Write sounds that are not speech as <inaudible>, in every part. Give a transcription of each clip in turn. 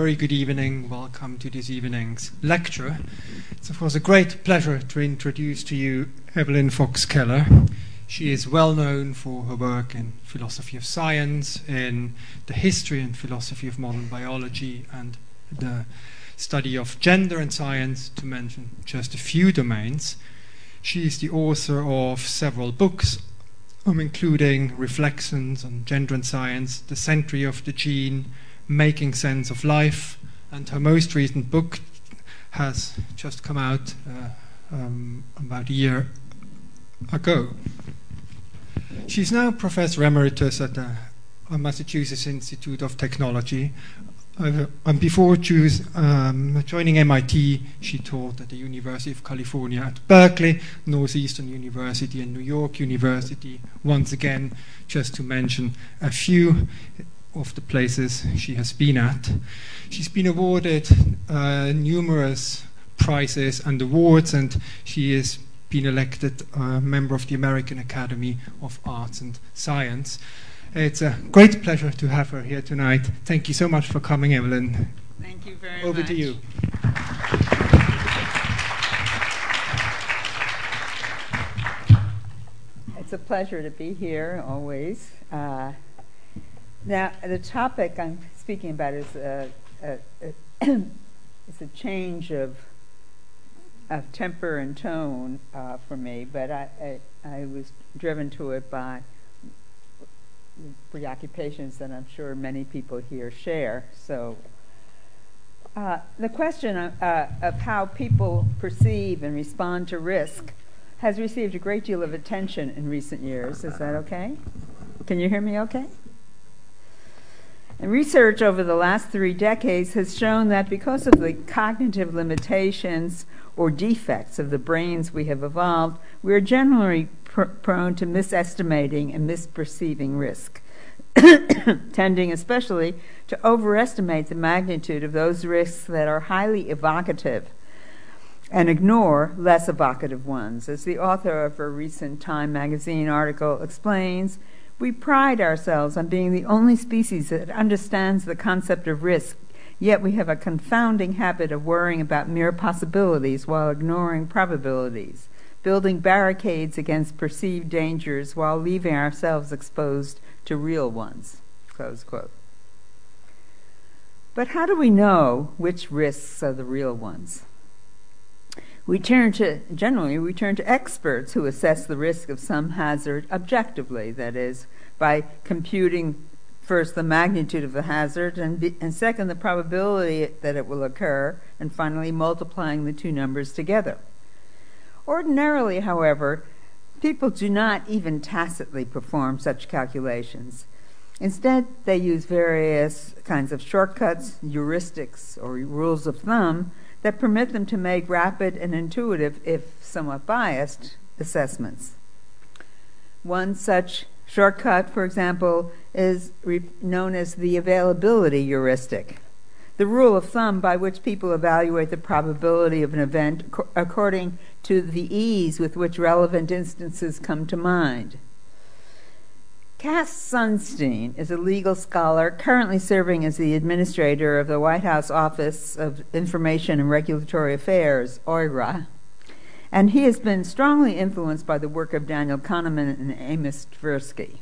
very good evening. Welcome to this evening's lecture. It's, of course, a great pleasure to introduce to you Evelyn Fox Keller. She is well known for her work in philosophy of science, in the history and philosophy of modern biology, and the study of gender and science, to mention just a few domains. She is the author of several books including reflections on gender and science, the century of the gene, making sense of life, and her most recent book has just come out uh, um, about a year ago. She's now professor emeritus at the Massachusetts Institute of Technology, and before choose, um, joining MIT, she taught at the University of California at Berkeley, Northeastern University, and New York University. Once again, just to mention a few of the places she has been at. She's been awarded uh, numerous prizes and awards, and she has been elected a member of the American Academy of Arts and Science. It's a great pleasure to have her here tonight. Thank you so much for coming, Evelyn. Thank you very Over much. Over to you. It's a pleasure to be here always. Uh, now, the topic I'm speaking about is a, a, a a change of of temper and tone uh, for me, but I, I, I was driven to it by preoccupations that I'm sure many people here share. So, uh, the question of, uh, of how people perceive and respond to risk has received a great deal of attention in recent years. Is that okay? Can you hear me okay? Research over the last three decades has shown that because of the cognitive limitations or defects of the brains we have evolved, we are generally pr- prone to misestimating and misperceiving risk, <coughs> tending especially to overestimate the magnitude of those risks that are highly evocative and ignore less evocative ones. As the author of a recent Time magazine article explains, we pride ourselves on being the only species that understands the concept of risk, yet we have a confounding habit of worrying about mere possibilities while ignoring probabilities, building barricades against perceived dangers while leaving ourselves exposed to real ones. But how do we know which risks are the real ones? We turn to, generally, we turn to experts who assess the risk of some hazard objectively, that is, by computing first the magnitude of the hazard and, be, and second the probability that it will occur, and finally multiplying the two numbers together. Ordinarily, however, people do not even tacitly perform such calculations. Instead, they use various kinds of shortcuts, heuristics, or rules of thumb that permit them to make rapid and intuitive, if somewhat biased, assessments. One such shortcut, for example, is re- known as the availability heuristic, the rule of thumb by which people evaluate the probability of an event co- according to the ease with which relevant instances come to mind. Cass Sunstein is a legal scholar currently serving as the administrator of the White House Office of Information and Regulatory Affairs, OIRA, and he has been strongly influenced by the work of Daniel Kahneman and Amos Tversky.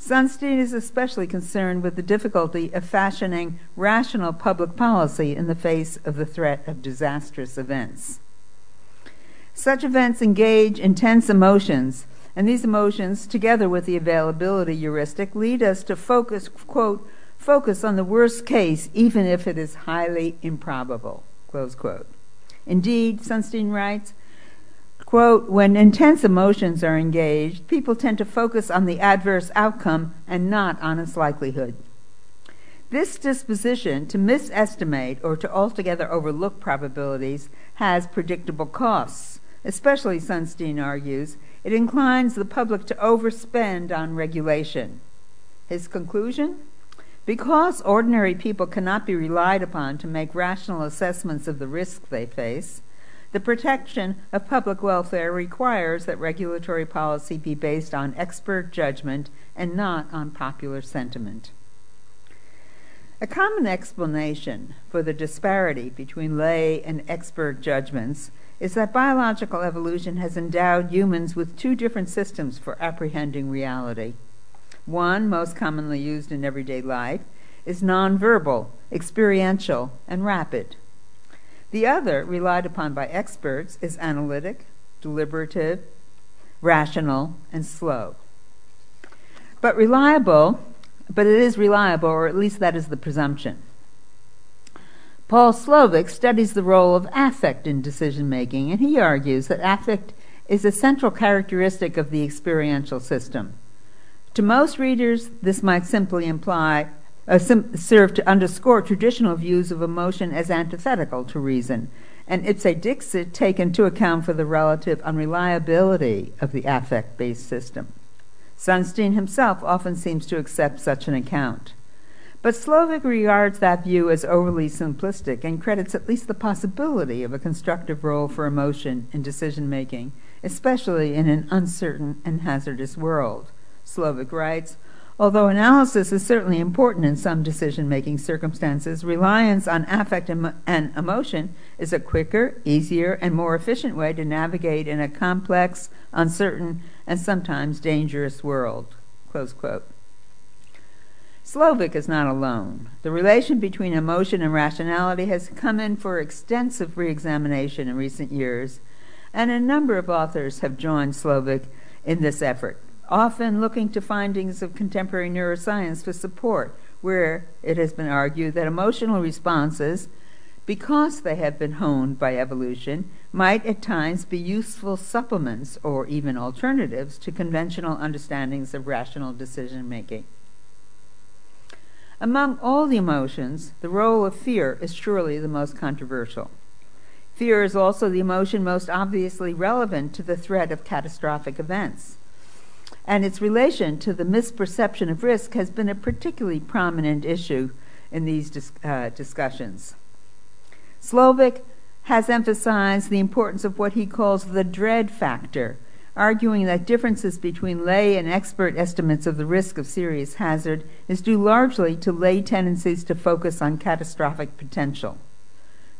Sunstein is especially concerned with the difficulty of fashioning rational public policy in the face of the threat of disastrous events. Such events engage intense emotions and these emotions, together with the availability heuristic, lead us to focus, quote, focus on the worst case, even if it is highly improbable, close quote. Indeed, Sunstein writes, quote, when intense emotions are engaged, people tend to focus on the adverse outcome and not on its likelihood. This disposition to misestimate or to altogether overlook probabilities has predictable costs, especially, Sunstein argues, it inclines the public to overspend on regulation. His conclusion? Because ordinary people cannot be relied upon to make rational assessments of the risks they face, the protection of public welfare requires that regulatory policy be based on expert judgment and not on popular sentiment. A common explanation for the disparity between lay and expert judgments is that biological evolution has endowed humans with two different systems for apprehending reality. One, most commonly used in everyday life, is nonverbal, experiential, and rapid. The other, relied upon by experts, is analytic, deliberative, rational, and slow. But reliable, but it is reliable, or at least that is the presumption. Paul Slovic studies the role of affect in decision making, and he argues that affect is a central characteristic of the experiential system. To most readers, this might simply imply uh, sim- serve to underscore traditional views of emotion as antithetical to reason, and ipse dixit taken to account for the relative unreliability of the affect based system. Sunstein himself often seems to accept such an account. But Slovic regards that view as overly simplistic and credits at least the possibility of a constructive role for emotion in decision making, especially in an uncertain and hazardous world. Slovic writes Although analysis is certainly important in some decision making circumstances, reliance on affect and emotion is a quicker, easier, and more efficient way to navigate in a complex, uncertain, and sometimes dangerous world. Close quote. Slovic is not alone. The relation between emotion and rationality has come in for extensive re examination in recent years, and a number of authors have joined Slovic in this effort, often looking to findings of contemporary neuroscience for support, where it has been argued that emotional responses, because they have been honed by evolution, might at times be useful supplements or even alternatives to conventional understandings of rational decision making. Among all the emotions, the role of fear is surely the most controversial. Fear is also the emotion most obviously relevant to the threat of catastrophic events. And its relation to the misperception of risk has been a particularly prominent issue in these dis- uh, discussions. Slovic has emphasized the importance of what he calls the dread factor arguing that differences between lay and expert estimates of the risk of serious hazard is due largely to lay tendencies to focus on catastrophic potential.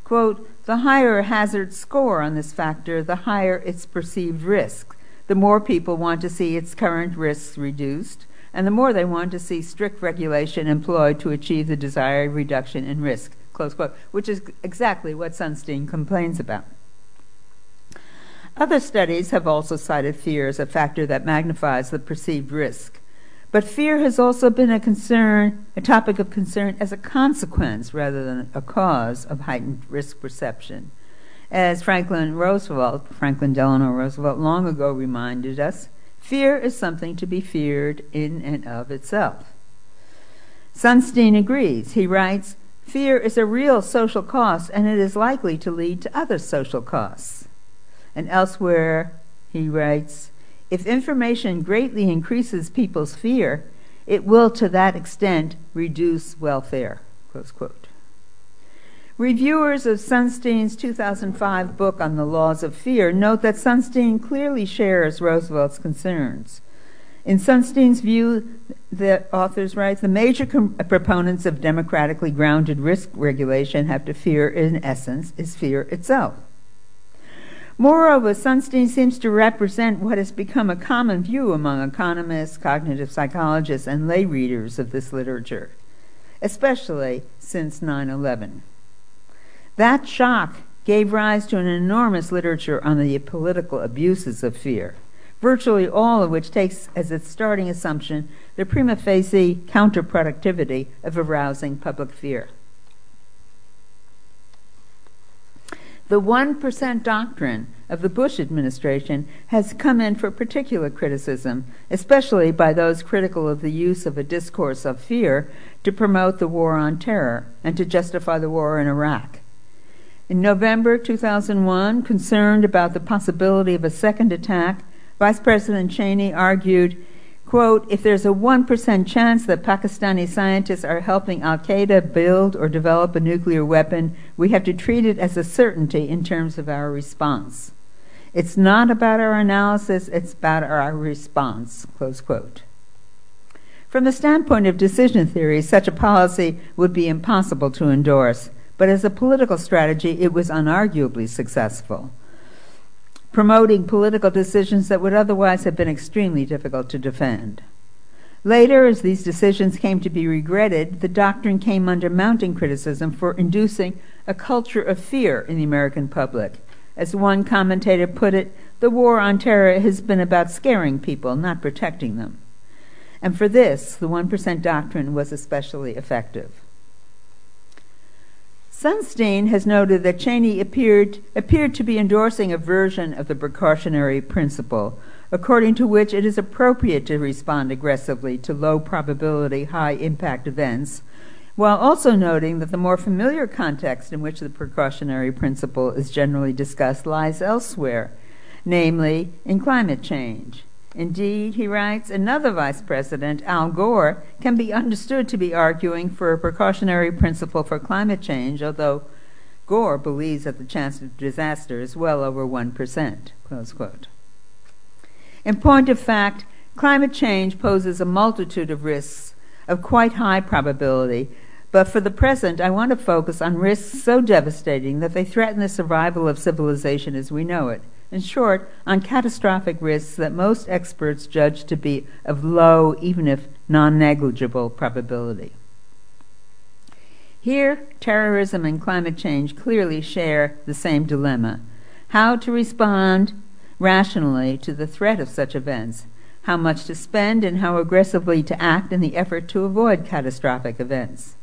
Quote, the higher a hazard score on this factor, the higher its perceived risk. The more people want to see its current risks reduced, and the more they want to see strict regulation employed to achieve the desired reduction in risk. Close quote, which is exactly what Sunstein complains about. Other studies have also cited fear as a factor that magnifies the perceived risk. But fear has also been a concern, a topic of concern as a consequence rather than a cause of heightened risk perception. As Franklin Roosevelt, Franklin Delano Roosevelt, long ago reminded us, fear is something to be feared in and of itself. Sunstein agrees. He writes, Fear is a real social cost and it is likely to lead to other social costs. And elsewhere, he writes If information greatly increases people's fear, it will to that extent reduce welfare. Reviewers of Sunstein's 2005 book on the laws of fear note that Sunstein clearly shares Roosevelt's concerns. In Sunstein's view, the authors write, the major com- proponents of democratically grounded risk regulation have to fear, in essence, is fear itself. Moreover, Sunstein seems to represent what has become a common view among economists, cognitive psychologists, and lay readers of this literature, especially since 9 11. That shock gave rise to an enormous literature on the political abuses of fear, virtually all of which takes as its starting assumption the prima facie counterproductivity of arousing public fear. The 1% doctrine of the Bush administration has come in for particular criticism, especially by those critical of the use of a discourse of fear to promote the war on terror and to justify the war in Iraq. In November 2001, concerned about the possibility of a second attack, Vice President Cheney argued quote, if there's a 1% chance that Pakistani scientists are helping Al Qaeda build or develop a nuclear weapon, we have to treat it as a certainty in terms of our response. It's not about our analysis, it's about our response, close quote. From the standpoint of decision theory, such a policy would be impossible to endorse, but as a political strategy, it was unarguably successful, promoting political decisions that would otherwise have been extremely difficult to defend. Later, as these decisions came to be regretted, the doctrine came under mounting criticism for inducing a culture of fear in the American public. As one commentator put it, the war on terror has been about scaring people, not protecting them. And for this, the 1% doctrine was especially effective. Sunstein has noted that Cheney appeared, appeared to be endorsing a version of the precautionary principle, according to which it is appropriate to respond aggressively to low probability, high impact events, while also noting that the more familiar context in which the precautionary principle is generally discussed lies elsewhere, namely in climate change. Indeed, he writes, another vice president, Al Gore, can be understood to be arguing for a precautionary principle for climate change, although Gore believes that the chance of disaster is well over 1%. Close quote. In point of fact, climate change poses a multitude of risks of quite high probability, but for the present, I want to focus on risks so devastating that they threaten the survival of civilization as we know it in short, on catastrophic risks that most experts judge to be of low, even if non negligible, probability. Here, terrorism and climate change clearly share the same dilemma how to respond rationally to the threat of such events, how much to spend, and how aggressively to act in the effort to avoid catastrophic events.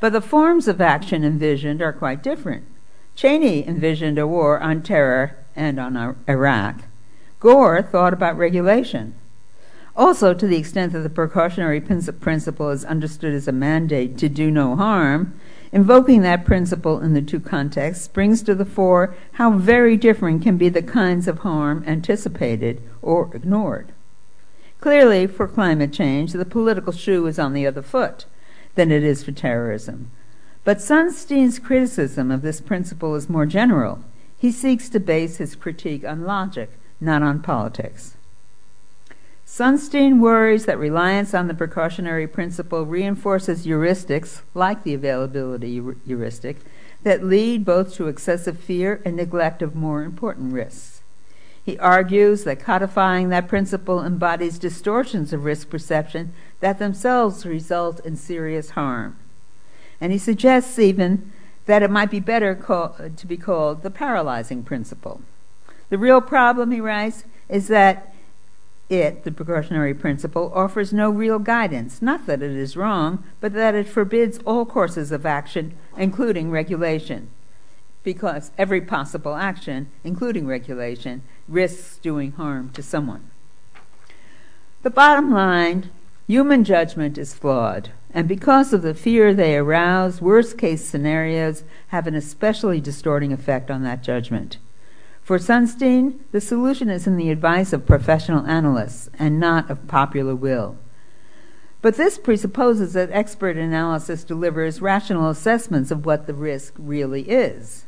But the forms of action envisioned are quite different. Cheney envisioned a war on terror and on Iraq. Gore thought about regulation. Also, to the extent that the precautionary principle is understood as a mandate to do no harm, invoking that principle in the two contexts brings to the fore how very different can be the kinds of harm anticipated or ignored. Clearly, for climate change, the political shoe is on the other foot than it is for terrorism. But Sunstein's criticism of this principle is more general. He seeks to base his critique on logic, not on politics. Sunstein worries that reliance on the precautionary principle reinforces heuristics, like the availability heuristic, that lead both to excessive fear and neglect of more important risks. He argues that codifying that principle embodies distortions of risk perception that themselves result in serious harm. And he suggests even that it might be better call, to be called the paralyzing principle. The real problem, he writes, is that it, the precautionary principle, offers no real guidance. Not that it is wrong, but that it forbids all courses of action, including regulation. Because every possible action, including regulation, risks doing harm to someone. The bottom line human judgment is flawed. And because of the fear they arouse, worst case scenarios have an especially distorting effect on that judgment. For Sunstein, the solution is in the advice of professional analysts and not of popular will. But this presupposes that expert analysis delivers rational assessments of what the risk really is.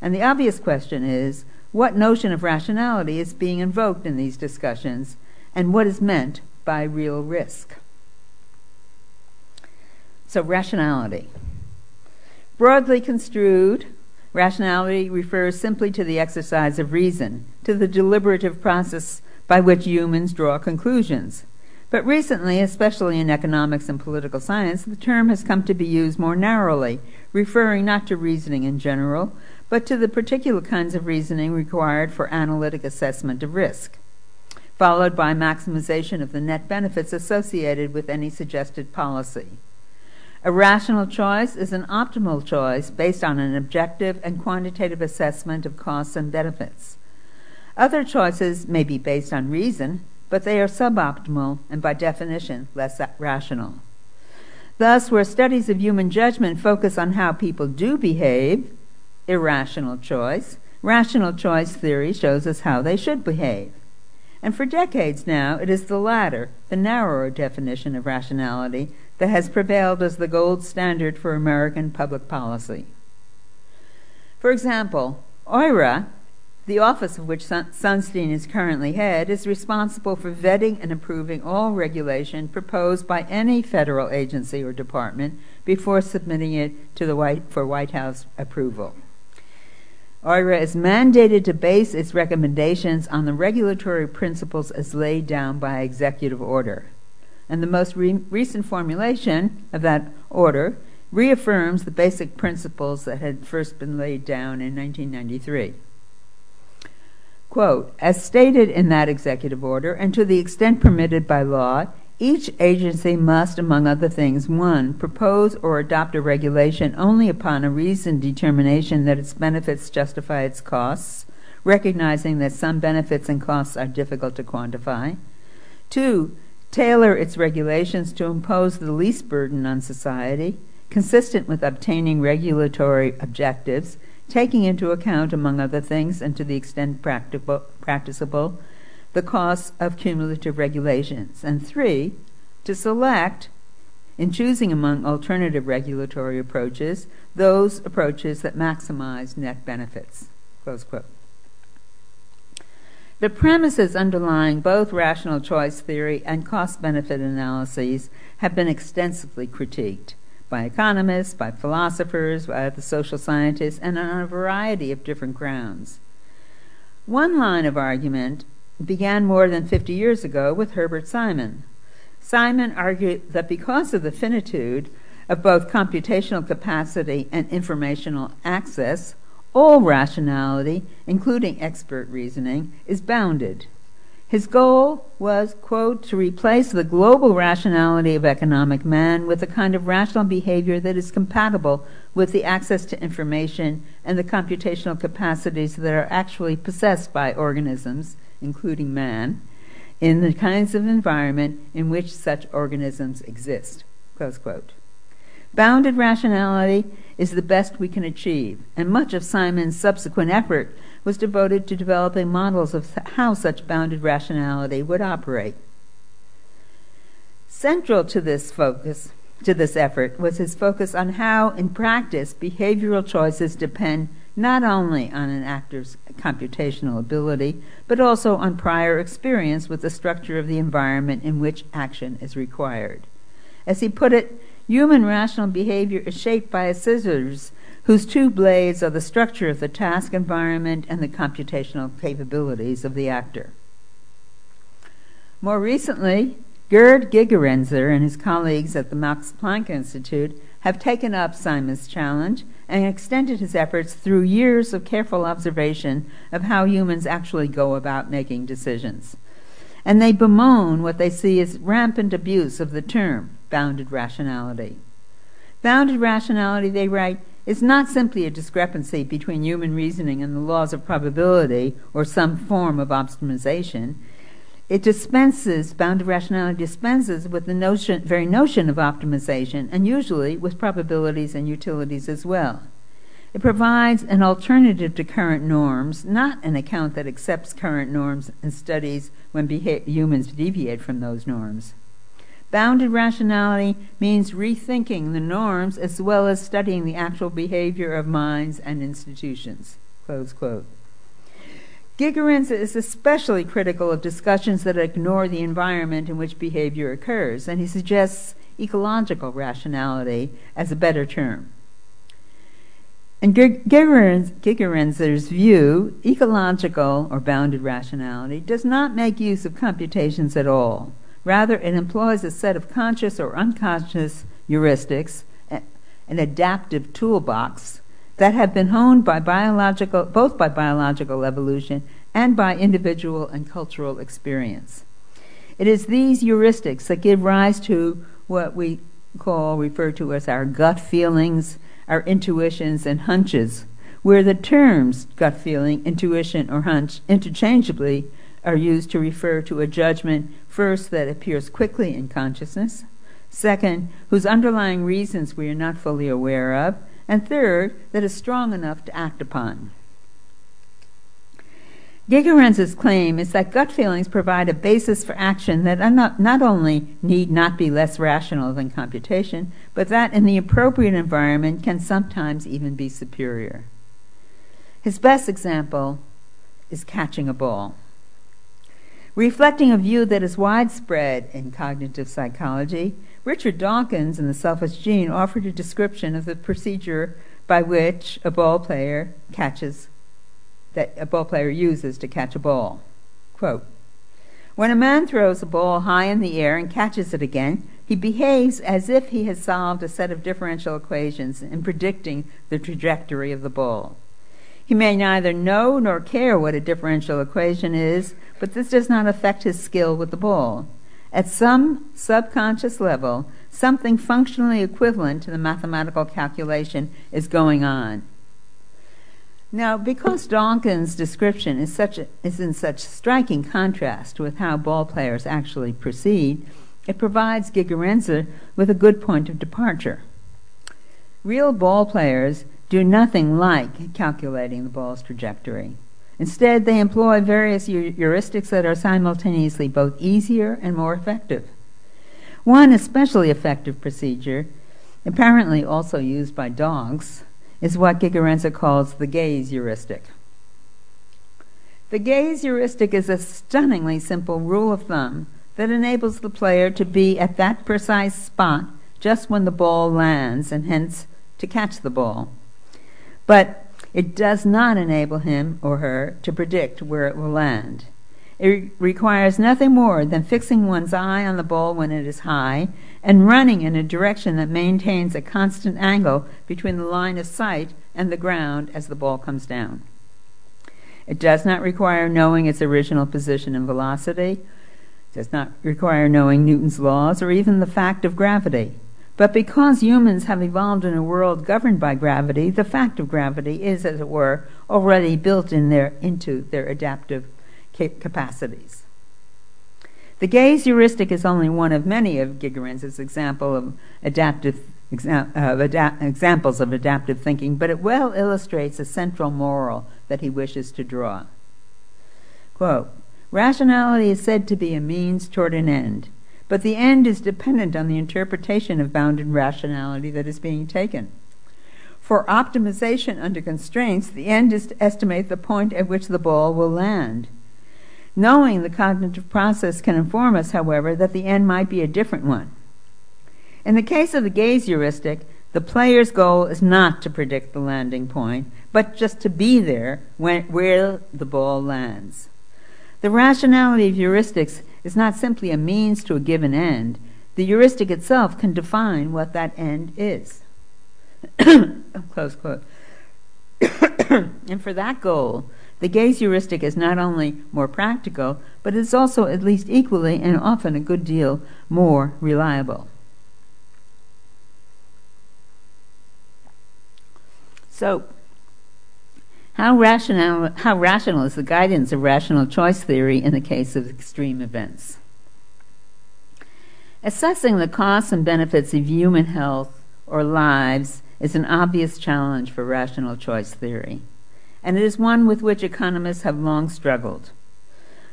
And the obvious question is what notion of rationality is being invoked in these discussions, and what is meant by real risk? So, rationality. Broadly construed, rationality refers simply to the exercise of reason, to the deliberative process by which humans draw conclusions. But recently, especially in economics and political science, the term has come to be used more narrowly, referring not to reasoning in general, but to the particular kinds of reasoning required for analytic assessment of risk, followed by maximization of the net benefits associated with any suggested policy. A rational choice is an optimal choice based on an objective and quantitative assessment of costs and benefits. Other choices may be based on reason, but they are suboptimal and by definition less rational. Thus, where studies of human judgment focus on how people do behave, irrational choice, rational choice theory shows us how they should behave. And for decades now, it is the latter, the narrower definition of rationality, that has prevailed as the gold standard for American public policy. For example, OIRA, the office of which Sunstein is currently head is responsible for vetting and approving all regulation proposed by any federal agency or department before submitting it to the White, for White House approval. OIRA is mandated to base its recommendations on the regulatory principles as laid down by executive order. And the most re- recent formulation of that order reaffirms the basic principles that had first been laid down in 1993. Quote, as stated in that executive order, and to the extent permitted by law, each agency must, among other things, one, propose or adopt a regulation only upon a reasoned determination that its benefits justify its costs, recognizing that some benefits and costs are difficult to quantify. Two, tailor its regulations to impose the least burden on society, consistent with obtaining regulatory objectives taking into account, among other things, and to the extent practicable, the costs of cumulative regulations. And three, to select, in choosing among alternative regulatory approaches, those approaches that maximize net benefits. Close quote. The premises underlying both rational choice theory and cost benefit analyses have been extensively critiqued by economists, by philosophers, by the social scientists, and on a variety of different grounds. One line of argument began more than 50 years ago with Herbert Simon. Simon argued that because of the finitude of both computational capacity and informational access, all rationality, including expert reasoning, is bounded. His goal was, quote, to replace the global rationality of economic man with a kind of rational behavior that is compatible with the access to information and the computational capacities that are actually possessed by organisms, including man, in the kinds of environment in which such organisms exist, close quote. Bounded rationality is the best we can achieve, and much of Simon's subsequent effort was devoted to developing models of how such bounded rationality would operate. Central to this focus, to this effort, was his focus on how, in practice, behavioral choices depend not only on an actor's computational ability, but also on prior experience with the structure of the environment in which action is required. As he put it, human rational behavior is shaped by a scissors whose two blades are the structure of the task environment and the computational capabilities of the actor. More recently, Gerd Gigerenzer and his colleagues at the Max Planck Institute have taken up Simon's challenge and extended his efforts through years of careful observation of how humans actually go about making decisions. And they bemoan what they see as rampant abuse of the term bounded rationality. Bounded rationality, they write, is not simply a discrepancy between human reasoning and the laws of probability or some form of optimization. It dispenses, bounded rationality dispenses with the notion, very notion of optimization, and usually with probabilities and utilities as well. It provides an alternative to current norms, not an account that accepts current norms and studies when beha- humans deviate from those norms. Bounded rationality means rethinking the norms as well as studying the actual behavior of minds and institutions. Close quote. Gigerenzer is especially critical of discussions that ignore the environment in which behavior occurs, and he suggests ecological rationality as a better term. In Gigerenzer's view, ecological or bounded rationality does not make use of computations at all. Rather, it employs a set of conscious or unconscious heuristics, an adaptive toolbox that have been honed by biological, both by biological evolution and by individual and cultural experience. It is these heuristics that give rise to what we call, refer to as our gut feelings, our intuitions, and hunches, where the terms gut feeling, intuition, or hunch interchangeably are used to refer to a judgment, first, that appears quickly in consciousness, second, whose underlying reasons we are not fully aware of, and third, that is strong enough to act upon. Gigerenzer's claim is that gut feelings provide a basis for action that not, not only need not be less rational than computation, but that in the appropriate environment can sometimes even be superior. His best example is catching a ball. Reflecting a view that is widespread in cognitive psychology, Richard Dawkins in The Selfish Gene offered a description of the procedure by which a ball player catches that a ball player uses to catch a ball. Quote, when a man throws a ball high in the air and catches it again, he behaves as if he has solved a set of differential equations in predicting the trajectory of the ball. He may neither know nor care what a differential equation is, but this does not affect his skill with the ball. At some subconscious level, something functionally equivalent to the mathematical calculation is going on. Now, because Dawkins' description is, such a, is in such striking contrast with how ball players actually proceed, it provides Gigerenzer with a good point of departure. Real ball players do nothing like calculating the ball's trajectory. Instead, they employ various heuristics that are simultaneously both easier and more effective. One especially effective procedure, apparently also used by dogs, is what Gigerenzer calls the gaze heuristic. The gaze heuristic is a stunningly simple rule of thumb that enables the player to be at that precise spot just when the ball lands and hence to catch the ball. But it does not enable him or her to predict where it will land. It requires nothing more than fixing one's eye on the ball when it is high and running in a direction that maintains a constant angle between the line of sight and the ground as the ball comes down. It does not require knowing its original position and velocity, it does not require knowing Newton's laws or even the fact of gravity. But because humans have evolved in a world governed by gravity, the fact of gravity is, as it were, already built in their, into their adaptive capacities. The gaze heuristic is only one of many of Gigerenzer's example of adaptive, exa- of ada- examples of adaptive thinking, but it well illustrates a central moral that he wishes to draw. Quote, Rationality is said to be a means toward an end, but the end is dependent on the interpretation of bounded rationality that is being taken. For optimization under constraints, the end is to estimate the point at which the ball will land. Knowing the cognitive process can inform us, however, that the end might be a different one. In the case of the gaze heuristic, the player's goal is not to predict the landing point, but just to be there when, where the ball lands. The rationality of heuristics is not simply a means to a given end. The heuristic itself can define what that end is. <coughs> Oh, close quote. <coughs> and for that goal, the gaze heuristic is not only more practical, but it's also at least equally and often a good deal more reliable. So, how rational, is the guidance of rational choice theory in the case of extreme events? Assessing the costs and benefits of human health or lives is an obvious challenge for rational choice theory, and it is one with which economists have long struggled.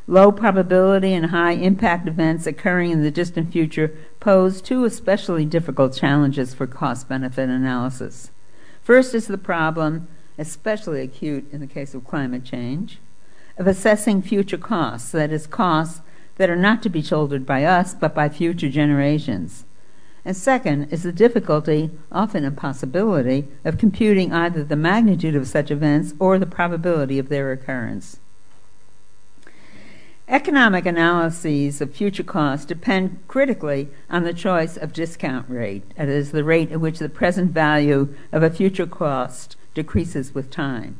Low probability and high impact events occurring in the distant future pose two especially difficult challenges for cost benefit analysis. First is the problem especially acute in the case of climate change, of assessing future costs, that is, costs that are not to be shouldered by us but by future generations. And second is the difficulty, often impossibility, of computing either the magnitude of such events or the probability of their occurrence. Economic analyses of future costs depend critically on the choice of discount rate, that is, the rate at which the present value of a future cost decreases with time.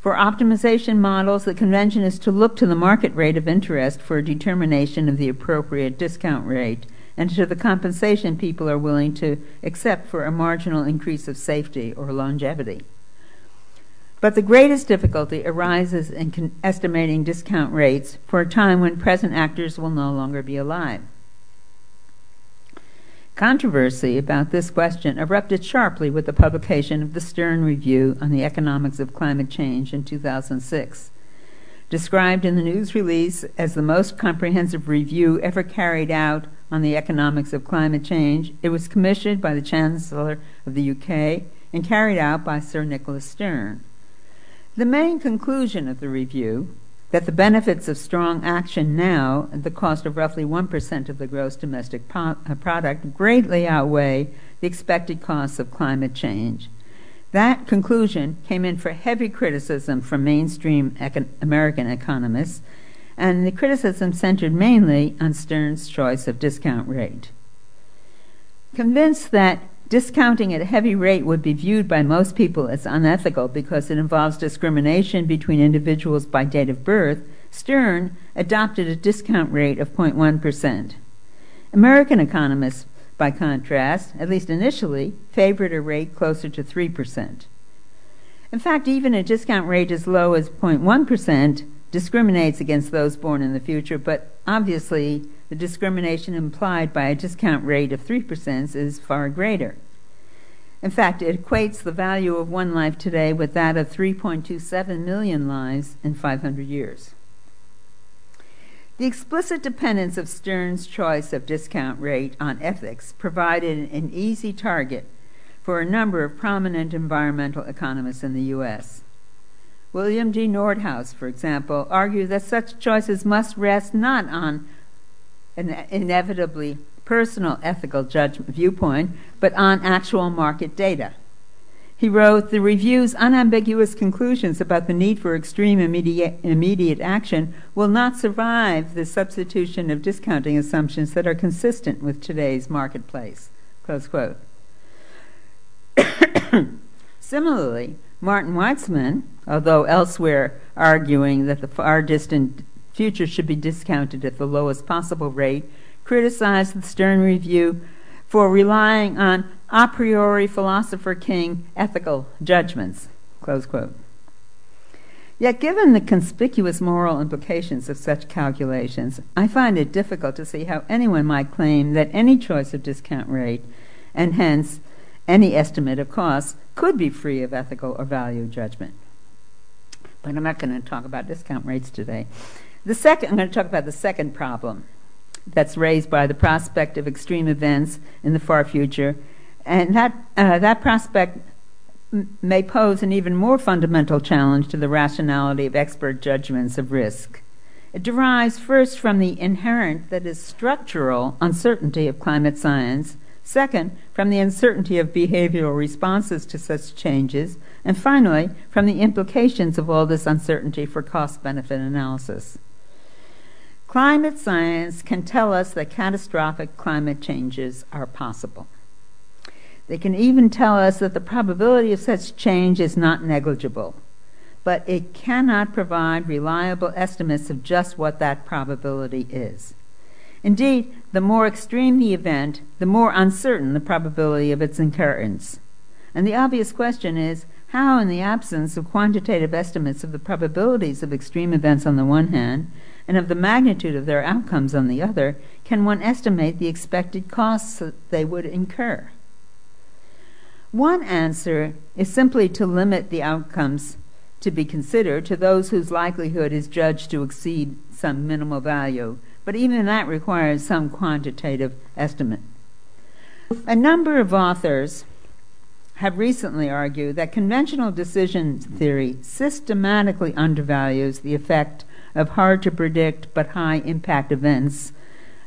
For optimization models, the convention is to look to the market rate of interest for a determination of the appropriate discount rate and to the compensation people are willing to accept for a marginal increase of safety or longevity. But the greatest difficulty arises in con- estimating discount rates for a time when present actors will no longer be alive. Controversy about this question erupted sharply with the publication of the Stern Review on the Economics of Climate Change in 2006. Described in the news release as the most comprehensive review ever carried out on the economics of climate change, it was commissioned by the Chancellor of the UK and carried out by Sir Nicholas Stern. The main conclusion of the review that the benefits of strong action now at the cost of roughly 1% of the gross domestic uh, product greatly outweigh the expected costs of climate change. That conclusion came in for heavy criticism from mainstream American economists, and the criticism centered mainly on Stern's choice of discount rate. Convinced that discounting at a heavy rate would be viewed by most people as unethical because it involves discrimination between individuals by date of birth, Stern adopted a discount rate of 0.1%. American economists by contrast, at least initially, favored a rate closer to 3%. In fact, even a discount rate as low as 0.1% discriminates against those born in the future, but obviously the discrimination implied by a discount rate of 3% is far greater. In fact, it equates the value of one life today with that of 3.27 million lives in 500 years. The explicit dependence of Stern's choice of discount rate on ethics provided an easy target for a number of prominent environmental economists in the U.S. William D. Nordhaus, for example, argued that such choices must rest not on an inevitably personal ethical judgment viewpoint, but on actual market data. He wrote, The review's unambiguous conclusions about the need for extreme immediate, immediate action will not survive the substitution of discounting assumptions that are consistent with today's marketplace. Close quote. <coughs> Similarly, Martin Weitzman, although elsewhere arguing that the far distant future should be discounted at the lowest possible rate, criticized the Stern Review for relying on a priori philosopher king ethical judgments. Yet, given the conspicuous moral implications of such calculations, I find it difficult to see how anyone might claim that any choice of discount rate, and hence any estimate of costs, could be free of ethical or value judgment. But I'm not going to talk about discount rates today. The second, I'm going to talk about the second problem that's raised by the prospect of extreme events in the far future. And that, uh, that prospect m- may pose an even more fundamental challenge to the rationality of expert judgments of risk. It derives first from the inherent, that is, structural uncertainty of climate science, second, from the uncertainty of behavioral responses to such changes, and finally, from the implications of all this uncertainty for cost benefit analysis. Climate science can tell us that catastrophic climate changes are possible. They can even tell us that the probability of such change is not negligible, but it cannot provide reliable estimates of just what that probability is. Indeed, the more extreme the event, the more uncertain the probability of its occurrence. And the obvious question is how, in the absence of quantitative estimates of the probabilities of extreme events on the one hand, and of the magnitude of their outcomes on the other, can one estimate the expected costs that they would incur? One answer is simply to limit the outcomes to be considered to those whose likelihood is judged to exceed some minimal value, but even that requires some quantitative estimate. A number of authors have recently argued that conventional decision theory systematically undervalues the effect of hard to predict but high impact events,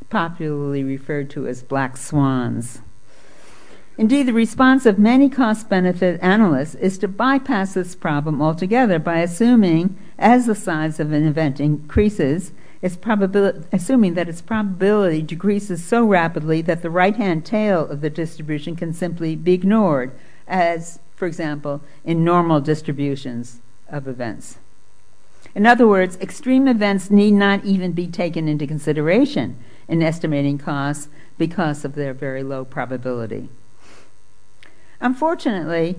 popularly referred to as black swans. Indeed, the response of many cost benefit analysts is to bypass this problem altogether by assuming, as the size of an event increases, its probability, assuming that its probability decreases so rapidly that the right hand tail of the distribution can simply be ignored, as, for example, in normal distributions of events. In other words, extreme events need not even be taken into consideration in estimating costs because of their very low probability. Unfortunately,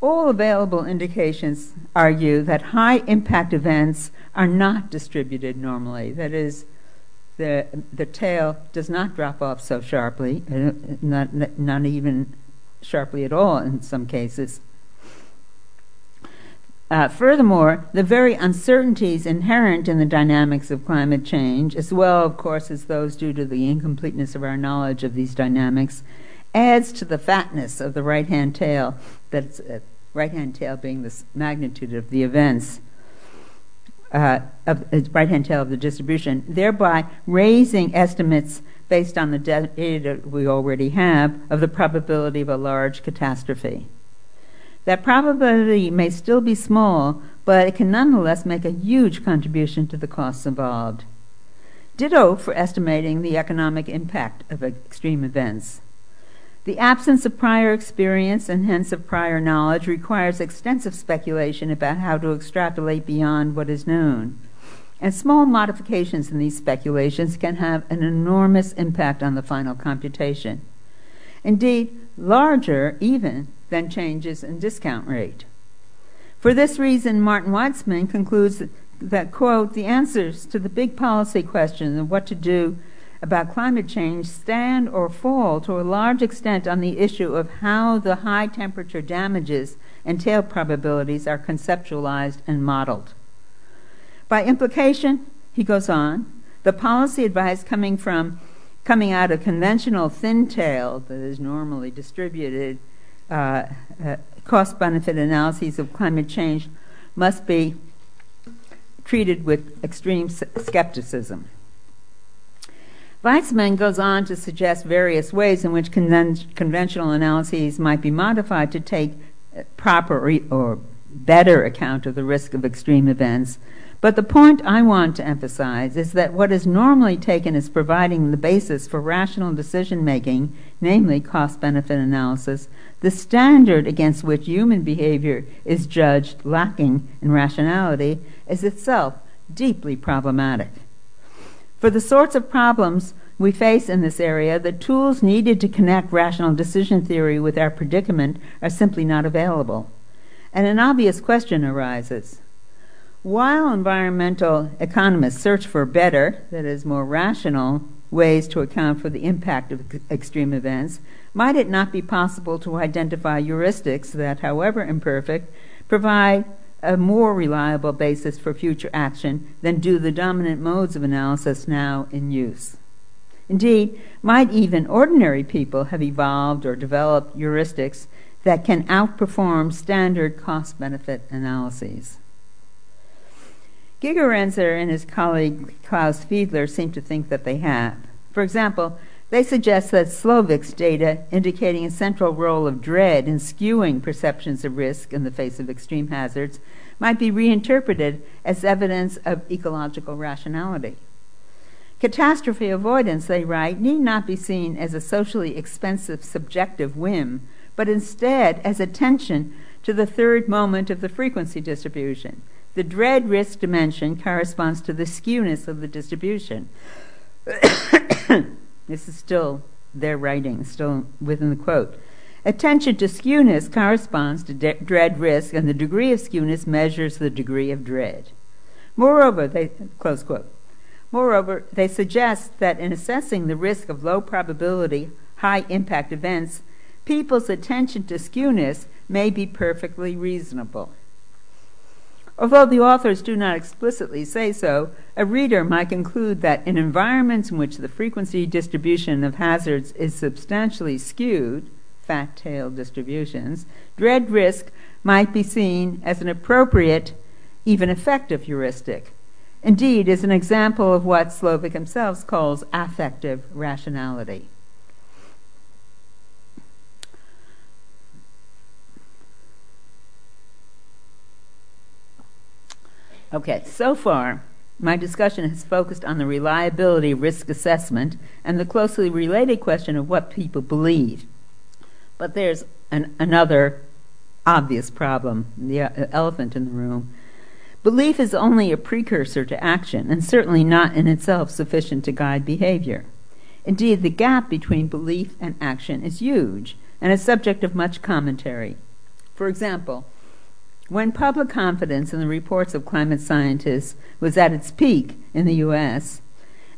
all available indications argue that high impact events are not distributed normally. That is, the, the tail does not drop off so sharply, uh, not, not even sharply at all in some cases. Uh, furthermore, the very uncertainties inherent in the dynamics of climate change, as well, of course, as those due to the incompleteness of our knowledge of these dynamics, adds to the fatness of the right hand tail that's, uh, right hand tail being the magnitude of the events. Uh, of uh, right hand tail of the distribution, thereby raising estimates based on the data we already have of the probability of a large catastrophe. That probability may still be small, but it can nonetheless make a huge contribution to the costs involved. Ditto for estimating the economic impact of extreme events. The absence of prior experience and hence of prior knowledge requires extensive speculation about how to extrapolate beyond what is known. And small modifications in these speculations can have an enormous impact on the final computation. Indeed, larger even than changes in discount rate. For this reason, Martin Weitzman concludes that, quote, the answers to the big policy question of what to do about climate change stand or fall to a large extent on the issue of how the high temperature damages and tail probabilities are conceptualized and modeled. By implication, he goes on, the policy advice coming from coming out of conventional thin tail that is normally distributed uh, uh, cost benefit analyses of climate change must be treated with extreme skepticism. Weitzman goes on to suggest various ways in which conven- conventional analyses might be modified to take proper re- or better account of the risk of extreme events. But the point I want to emphasize is that what is normally taken as providing the basis for rational decision making, namely cost benefit analysis, the standard against which human behavior is judged lacking in rationality, is itself deeply problematic. For the sorts of problems we face in this area, the tools needed to connect rational decision theory with our predicament are simply not available. And an obvious question arises. While environmental economists search for better, that is, more rational, ways to account for the impact of extreme events, might it not be possible to identify heuristics that, however imperfect, provide a more reliable basis for future action than do the dominant modes of analysis now in use. Indeed, might even ordinary people have evolved or developed heuristics that can outperform standard cost benefit analyses. Gigerenzer and his colleague Klaus Fiedler seem to think that they have. For example, they suggest that Slovic's data indicating a central role of dread in skewing perceptions of risk in the face of extreme hazards might be reinterpreted as evidence of ecological rationality. Catastrophe avoidance, they write, need not be seen as a socially expensive subjective whim, but instead as attention to the third moment of the frequency distribution. The dread risk dimension corresponds to the skewness of the distribution. <coughs> This is still their writing, still within the quote. Attention to skewness corresponds to dread risk, and the degree of skewness measures the degree of dread. Moreover, they close quote. Moreover, they suggest that in assessing the risk of low probability, high impact events, people's attention to skewness may be perfectly reasonable. Although the authors do not explicitly say so, a reader might conclude that in environments in which the frequency distribution of hazards is substantially skewed, fat tail distributions, dread risk might be seen as an appropriate, even effective heuristic. Indeed, is an example of what Slovic himself calls affective rationality. Okay, so far, my discussion has focused on the reliability risk assessment and the closely related question of what people believe. But there's an, another obvious problem the uh, elephant in the room. Belief is only a precursor to action and certainly not in itself sufficient to guide behavior. Indeed, the gap between belief and action is huge and a subject of much commentary. For example, when public confidence in the reports of climate scientists was at its peak in the U.S.,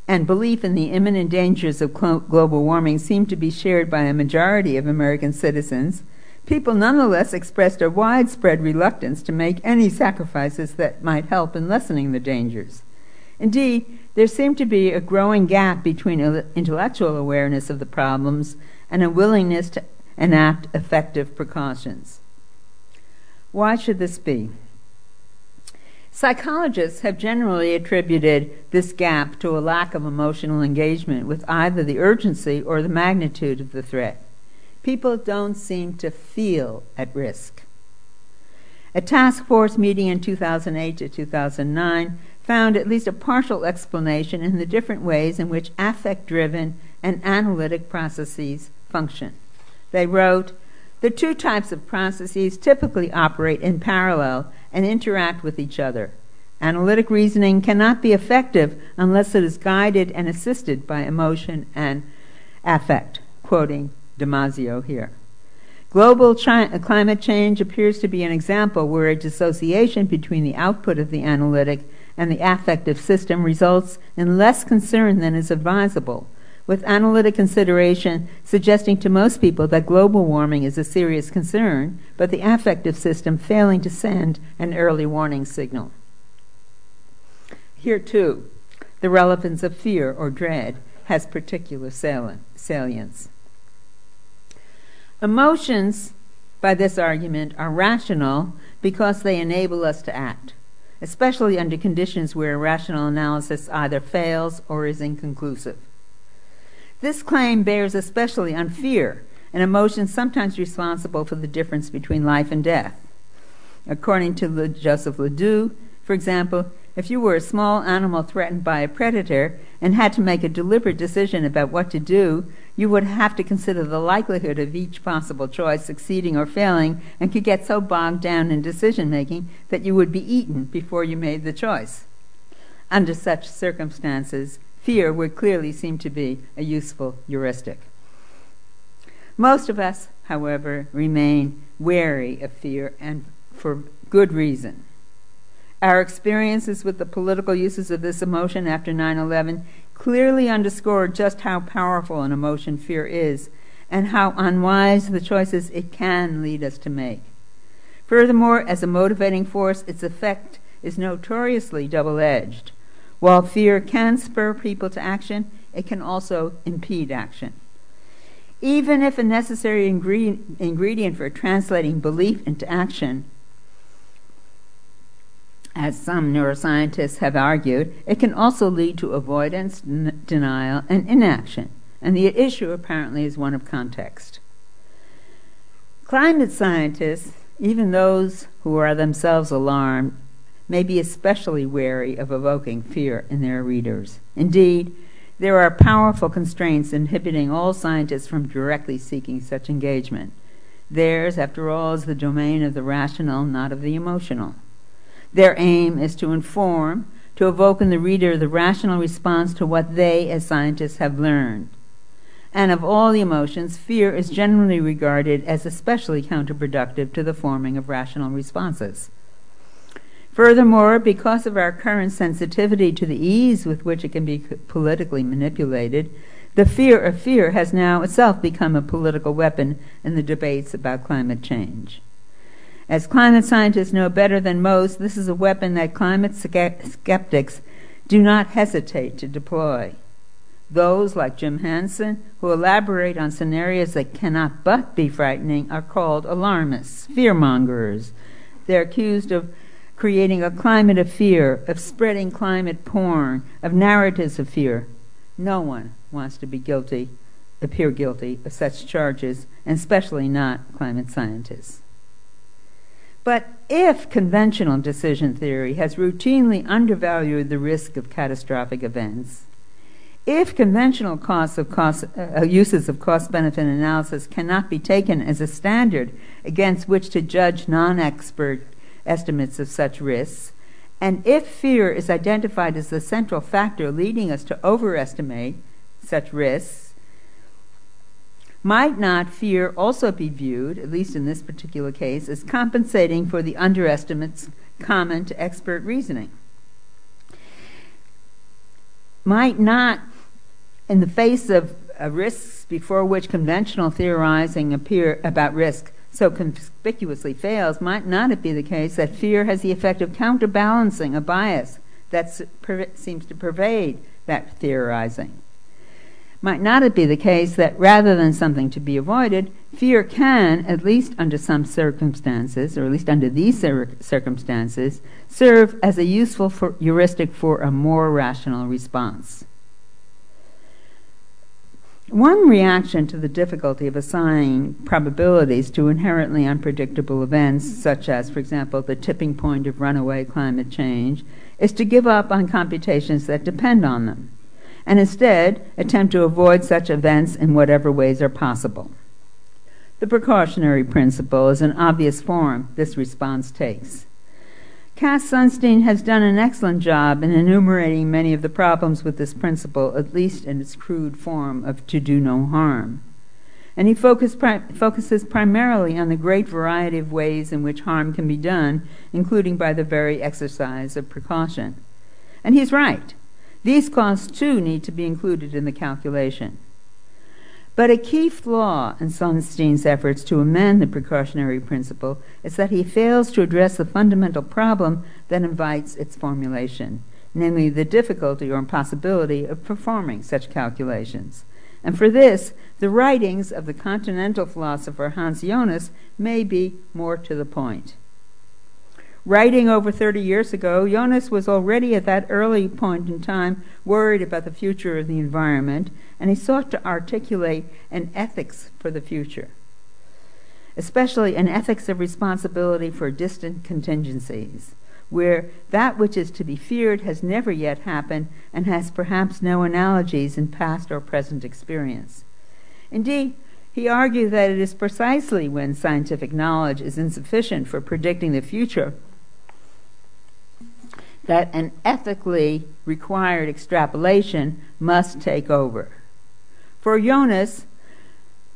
and belief in the imminent dangers of global warming seemed to be shared by a majority of American citizens, people nonetheless expressed a widespread reluctance to make any sacrifices that might help in lessening the dangers. Indeed, there seemed to be a growing gap between intellectual awareness of the problems and a willingness to enact effective precautions. Why should this be? Psychologists have generally attributed this gap to a lack of emotional engagement with either the urgency or the magnitude of the threat. People don't seem to feel at risk. A task force meeting in 2008 to 2009 found at least a partial explanation in the different ways in which affect driven and analytic processes function. They wrote The two types of processes typically operate in parallel and interact with each other. Analytic reasoning cannot be effective unless it is guided and assisted by emotion and affect. Quoting Damasio here. Global chi- climate change appears to be an example where a dissociation between the output of the analytic and the affective system results in less concern than is advisable, with analytic consideration suggesting to most people that global warming is a serious concern, but the affective system failing to send an early warning signal. Here, too, the relevance of fear or dread has particular salience. Emotions, by this argument, are rational because they enable us to act, especially under conditions where rational analysis either fails or is inconclusive. This claim bears especially on fear, an emotion sometimes responsible for the difference between life and death. According to Joseph LeDoux, for example, if you were a small animal threatened by a predator and had to make a deliberate decision about what to do, you would have to consider the likelihood of each possible choice succeeding or failing and could get so bogged down in decision making that you would be eaten before you made the choice. Under such circumstances, fear would clearly seem to be a useful heuristic. Most of us, however, remain wary of fear and for good reason. Our experiences with the political uses of this emotion after 9 11 clearly underscore just how powerful an emotion fear is and how unwise the choices it can lead us to make. Furthermore, as a motivating force, its effect is notoriously double edged. While fear can spur people to action, it can also impede action. Even if a necessary ingredient for translating belief into action as some neuroscientists have argued, it can also lead to avoidance, n- denial, and inaction. And the issue apparently is one of context. Climate scientists, even those who are themselves alarmed, may be especially wary of evoking fear in their readers. Indeed, there are powerful constraints inhibiting all scientists from directly seeking such engagement. Theirs, after all, is the domain of the rational, not of the emotional. Their aim is to inform, to evoke in the reader the rational response to what they, as scientists, have learned. And of all the emotions, fear is generally regarded as especially counterproductive to the forming of rational responses. Furthermore, because of our current sensitivity to the ease with which it can be politically manipulated, the fear of fear has now itself become a political weapon in the debates about climate change. As climate scientists know better than most, this is a weapon that climate skeptics do not hesitate to deploy. Those, like Jim Hansen, who elaborate on scenarios that cannot but be frightening, are called alarmists, fearmongers. They're accused of creating a climate of fear, of spreading climate porn, of narratives of fear. No one wants to be guilty, appear guilty of such charges, and especially not climate scientists. But if conventional decision theory has routinely undervalued the risk of catastrophic events, if conventional costs of cost, uh, uses of cost benefit analysis cannot be taken as a standard against which to judge non expert estimates of such risks, and if fear is identified as the central factor leading us to overestimate such risks, might not fear also be viewed, at least in this particular case, as compensating for the underestimates common to expert reasoning? Might not, in the face of uh, risks before which conventional theorizing appear about risk so conspicuously fails, might not it be the case that fear has the effect of counterbalancing a bias that seems to pervade that theorizing? Might not it be the case that rather than something to be avoided, fear can, at least under some circumstances, or at least under these cir- circumstances, serve as a useful for heuristic for a more rational response. One reaction to the difficulty of assigning probabilities to inherently unpredictable events, such as, for example, the tipping point of runaway climate change, is to give up on computations that depend on them, and instead attempt to avoid such events in whatever ways are possible. The precautionary principle is an obvious form this response takes. Cass Sunstein has done an excellent job in enumerating many of the problems with this principle, at least in its crude form of to do no harm. And he focus focuses primarily on the great variety of ways in which harm can be done, including by the very exercise of precaution. And he's right. These costs, too, need to be included in the calculation. But a key flaw in Sunstein's efforts to amend the precautionary principle is that he fails to address the fundamental problem that invites its formulation, namely the difficulty or impossibility of performing such calculations. And for this, the writings of the continental philosopher Hans Jonas may be more to the point. Writing over 30 years ago, Jonas was already at that early point in time worried about the future of the environment, and he sought to articulate an ethics for the future, especially an ethics of responsibility for distant contingencies, where that which is to be feared has never yet happened and has perhaps no analogies in past or present experience. Indeed, he argued that it is precisely when scientific knowledge is insufficient for predicting the future that an ethically required extrapolation must take over. For Jonas,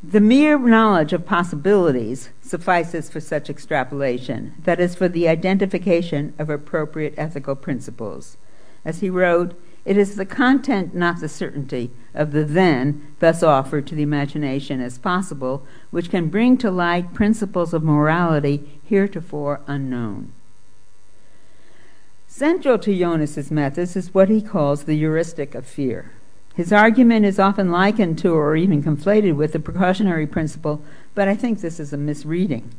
the mere knowledge of possibilities suffices for such extrapolation, that is, for the identification of appropriate ethical principles. As he wrote, it is the content, not the certainty, of the then thus offered to the imagination as possible, which can bring to light principles of morality heretofore unknown. Central to Jonas's methods is what he calls the heuristic of fear. His argument is often likened to or even conflated with the precautionary principle, but I think this is a misreading.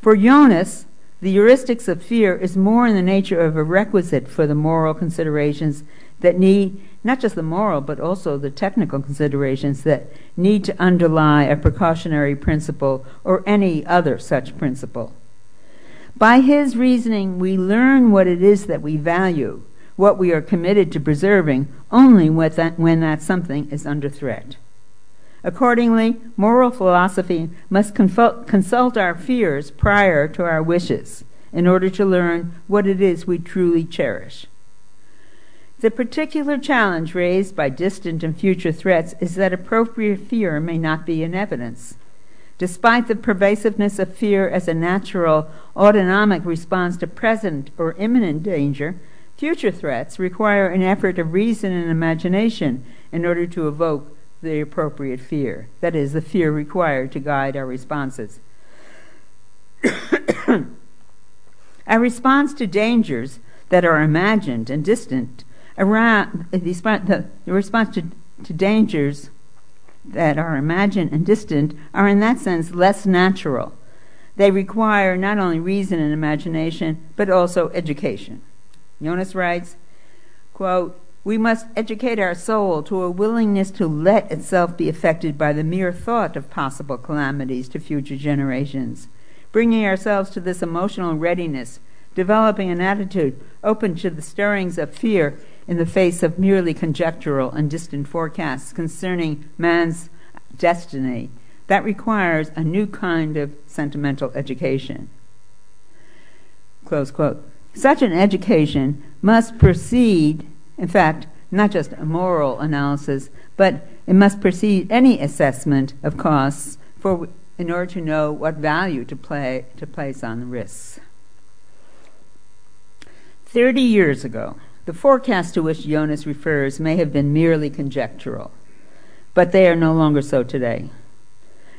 For Jonas, the heuristics of fear is more in the nature of a requisite for the moral considerations that need, not just the moral, but also the technical considerations that need to underlie a precautionary principle or any other such principle. By his reasoning, we learn what it is that we value, what we are committed to preserving, only when that, something is under threat. Accordingly, moral philosophy must consult our fears prior to our wishes in order to learn what it is we truly cherish. The particular challenge raised by distant and future threats is that appropriate fear may not be in evidence. Despite the pervasiveness of fear as a natural autonomic response to present or imminent danger, future threats require an effort of reason and imagination in order to evoke the appropriate fear. That is, the fear required to guide our responses. <coughs> our response to dangers that are imagined and distant around the, response to, to dangers that are imagined and distant are, in that sense, less natural. They require not only reason and imagination, but also education. Jonas writes, quote, we must educate our soul to a willingness to let itself be affected by the mere thought of possible calamities to future generations, bringing ourselves to this emotional readiness, developing an attitude open to the stirrings of fear in the face of merely conjectural and distant forecasts concerning man's destiny. That requires a new kind of sentimental education. Close quote. Such an education must precede, in fact, not just a moral analysis, but it must precede any assessment of costs for, in order to know what value to, play, to place on the risks. Thirty years ago, the forecasts to which Jonas refers may have been merely conjectural, but they are no longer so today.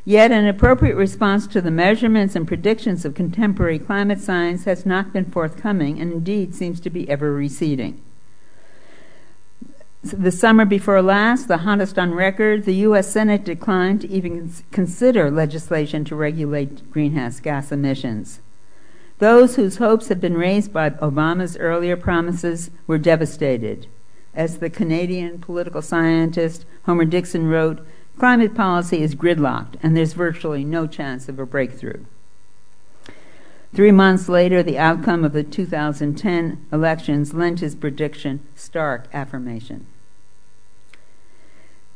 Yet, an appropriate response to the measurements and predictions of contemporary climate science has not been forthcoming and indeed seems to be ever receding. the summer before last, the hottest on record, the U.S. Senate declined to even consider legislation to regulate greenhouse gas emissions. Those whose hopes had been raised by Obama's earlier promises were devastated. As the Canadian political scientist Homer Dixon wrote, climate policy is gridlocked and there's virtually no chance of a breakthrough. Three months later, the outcome of the 2010 elections lent his prediction stark affirmation.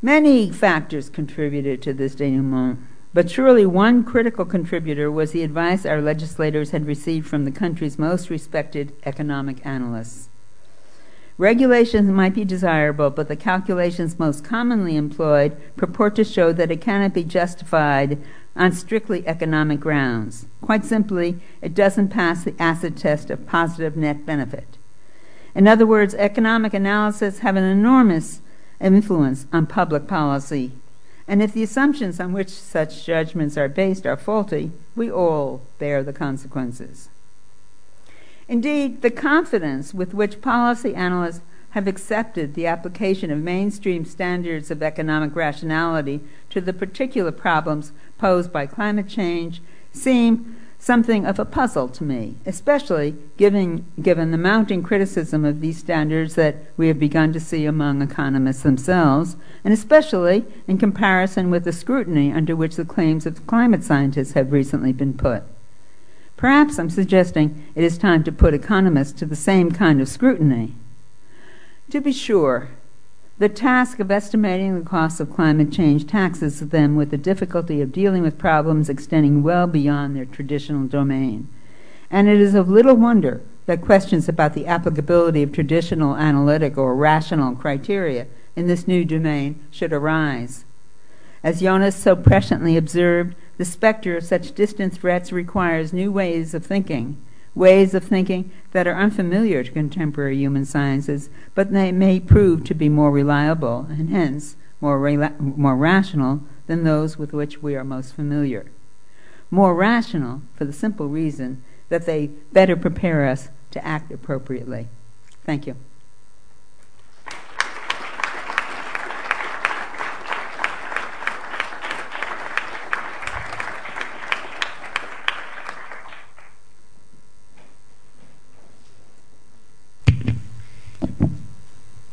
Many factors contributed to this denouement, but surely one critical contributor was the advice our legislators had received from the country's most respected economic analysts. Regulations might be desirable, but the calculations most commonly employed purport to show that it cannot be justified on strictly economic grounds. Quite simply, it doesn't pass the acid test of positive net benefit. In other words, economic analysis have an enormous influence on public policy. And if the assumptions on which such judgments are based are faulty, we all bear the consequences. Indeed, the confidence with which policy analysts have accepted the application of mainstream standards of economic rationality to the particular problems posed by climate change seem something of a puzzle to me, especially given, given the mounting criticism of these standards that we have begun to see among economists themselves, and especially in comparison with the scrutiny under which the claims of climate scientists have recently been put. Perhaps I'm suggesting it is time to put economists to the same kind of scrutiny. To be sure, the task of estimating the costs of climate change taxes them with the difficulty of dealing with problems extending well beyond their traditional domain. And it is of little wonder that questions about the applicability of traditional analytic or rational criteria in this new domain should arise. As Jonas so presciently observed, the specter of such distant threats requires new ways of thinking ways of thinking that are unfamiliar to contemporary human sciences, but they may prove to be more reliable and hence more, rela- more rational than those with which we are most familiar. More rational for the simple reason that they better prepare us to act appropriately. Thank you.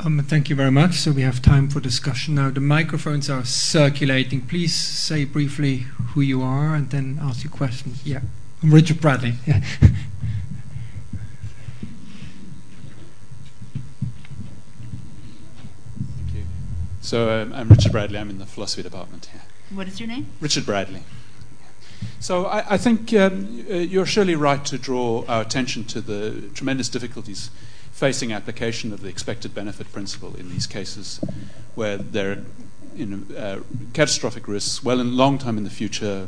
Um, thank you very much. So we have time for discussion now. The microphones are circulating. Please say briefly who you are and then ask your questions. Yeah, I'm Richard Bradley. Yeah. Thank you. So um, I'm Richard Bradley. I'm in the philosophy department here. What is your name? Richard Bradley. So I, I think um, uh, you're surely right to draw our attention to the tremendous difficulties facing application of the expected benefit principle in these cases where there are you know, uh, catastrophic risks, well, in long time in the future,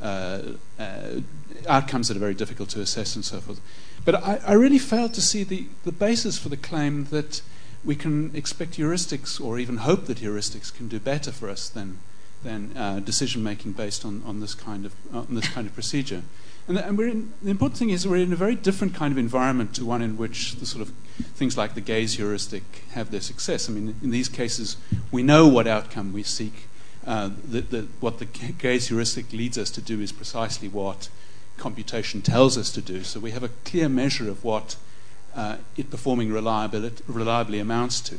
uh, uh, outcomes that are very difficult to assess and so forth. But I, I, really failed to see the, the basis for the claim that we can expect heuristics or even hope that heuristics can do better for us than, than uh, decision making based on, on, this kind of, on this kind of procedure. And, and we're in, the important thing is we're in a very different kind of environment to one in which the sort of things like the gaze heuristic have their success. I mean, in these cases, we know what outcome we seek. Uh, the, the, what the gaze heuristic leads us to do is precisely what computation tells us to do. So we have a clear measure of what uh, it performing reliably amounts to.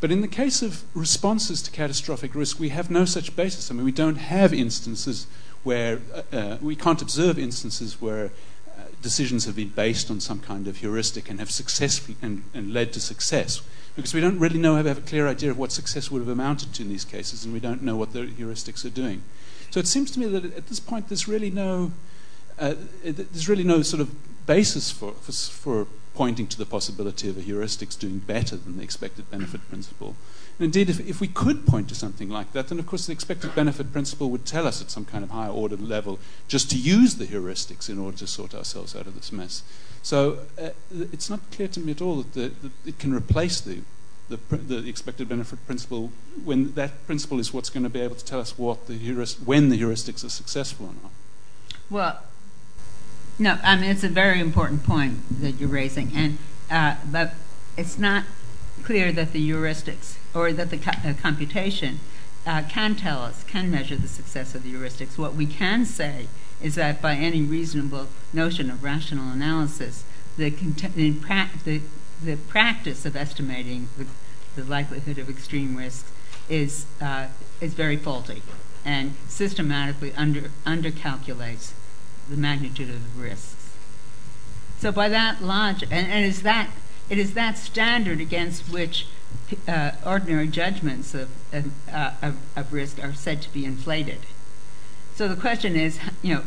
But in the case of responses to catastrophic risk, we have no such basis. I mean, we don't have instances where uh, uh, we can't observe instances where uh, decisions have been based on some kind of heuristic and have successfully and, and led to success. Because we don't really know have, have a clear idea of what success would have amounted to in these cases and we don't know what the heuristics are doing. So it seems to me that at this point there's really no uh, there's really no sort of basis for, for, for pointing to the possibility of a heuristics doing better than the expected benefit principle and indeed, if, if we could point to something like that, then of course the expected benefit principle would tell us at some kind of higher order level just to use the heuristics in order to sort ourselves out of this mess. So uh, it's not clear to me at all that, the, that it can replace the, the, the, expected benefit principle when that principle is what's going to be able to tell us what the heurist- when the heuristics are successful or not. Well, no, I mean it's a very important point that you're raising, and uh, but it's not clear that the heuristics or that the co- uh, computation uh, can tell us, can measure the success of the heuristics. What we can say is that by any reasonable notion of rational analysis, the, pra- the, the practice of estimating the, the, likelihood of extreme risks is, uh, is very faulty and systematically under, undercalculates the magnitude of the risks. So by that logic, and, and is that, it is that standard against which uh, ordinary judgments of, uh, of, risk are said to be inflated. So the question is, you know,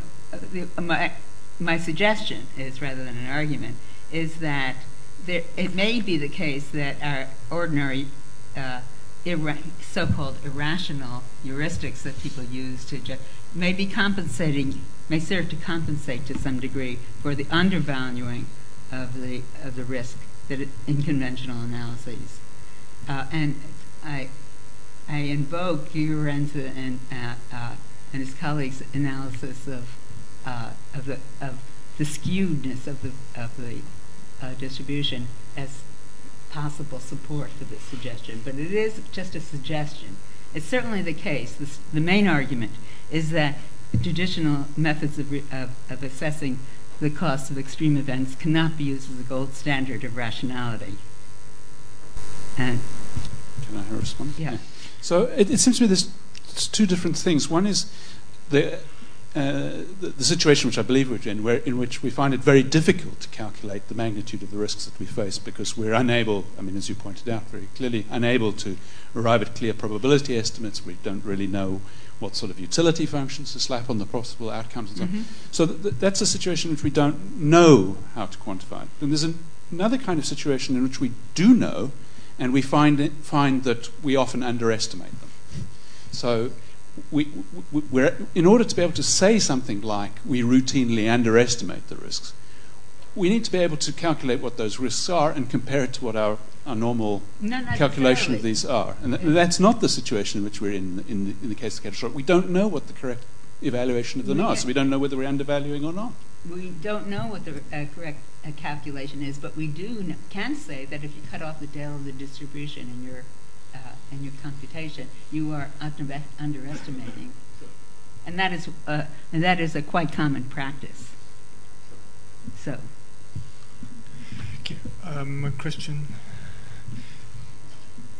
my, my suggestion is, rather than an argument, is that there, it may be the case that our ordinary uh, irra- so-called irrational heuristics that people use to ju- may be compensating, may serve to compensate to some degree for the undervaluing of the of the risk that in conventional analyses. Uh, and I, I invoke Fiorenza and, uh, uh, and his colleagues' analysis of, uh, of, the, of the skewedness of the, of the uh, distribution as possible support for this suggestion. But it is just a suggestion. It's certainly the case. This, the main argument is that traditional methods of, re- of, of assessing the cost of extreme events cannot be used as a gold standard of rationality. And can I respond? Yeah. So it, it seems to me there's, two different things. One is the, uh, the, the, situation which I believe we're in, where, in which we find it very difficult to calculate the magnitude of the risks that we face because we're unable, I mean, as you pointed out very clearly, unable to arrive at clear probability estimates. We don't really know what sort of utility functions to slap on the possible outcomes and so on. Mm-hmm. So th- th- that's a situation in which we don't know how to quantify it. And there's an, another kind of situation in which we do know and we find, it, find that we often underestimate them. So, we, we, in order to be able to say something like we routinely underestimate the risks, we need to be able to calculate what those risks are and compare it to what our, our normal calculation of these are. And, th- that's not the situation in which we're in in the, in the case of catastrophic. We don't know what the correct evaluation of them are, so we don't know whether we're undervaluing or not. We don't know what the uh, correct uh, calculation is, but we do can say that if you cut off the tail of the distribution in your uh, in your computation, you are under- underestimating, and that is uh, and that is a quite common practice. So. Thank you, um, Christian.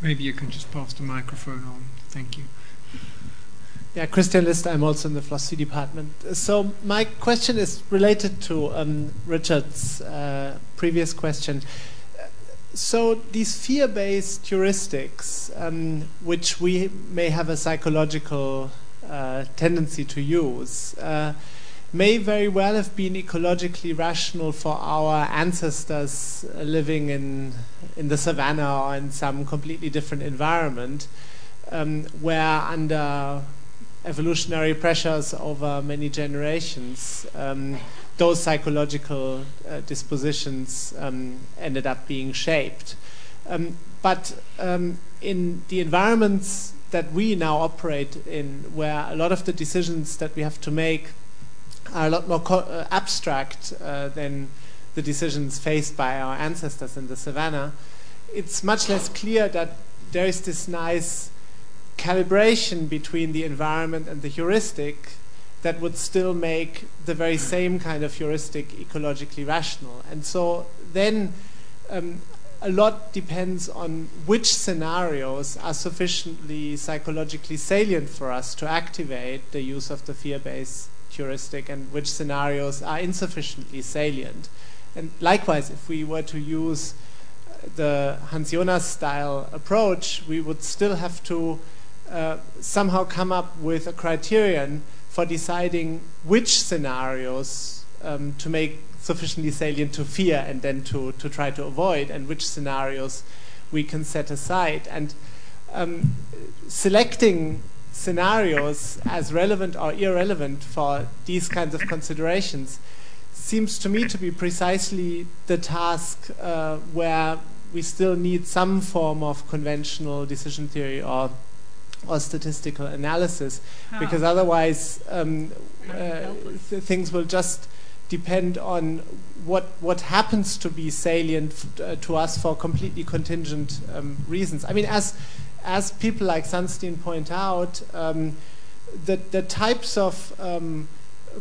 Maybe you can just pass the microphone on. Thank you. Yeah, Christian List, I'm also in the philosophy department. So my question is related to um, Richard's uh, previous question. So these fear-based heuristics, um, which we may have a psychological uh, tendency to use, uh, may very well have been ecologically rational for our ancestors living in in the savannah or in some completely different environment, um, where under evolutionary pressures over many generations, um, those psychological uh, dispositions um, ended up being shaped. Um, but um, in the environments that we now operate in, where a lot of the decisions that we have to make are a lot more uh, abstract uh, than the decisions faced by our ancestors in the savannah, it's much less clear that there is this nice calibration between the environment and the heuristic that would still make the very same kind of heuristic ecologically rational. And so then um, a lot depends on which scenarios are sufficiently psychologically salient for us to activate the use of the fear based heuristic and which scenarios are insufficiently salient. And likewise, if we were to use the Hans Jonas style approach, we would still have to uh, somehow come up with a criterion for deciding which scenarios um, to make sufficiently salient to fear and then to, to try to avoid, and which scenarios we can set aside. And um, selecting scenarios as relevant or irrelevant for these kinds of considerations seems to me to be precisely the task uh, where we still need some form of conventional decision theory or or statistical analysis, How? because otherwise um, uh, th- things will just depend on what what happens to be salient uh, to us for completely contingent um, reasons. I mean, as as people like Sunstein point out, um, the the types of um,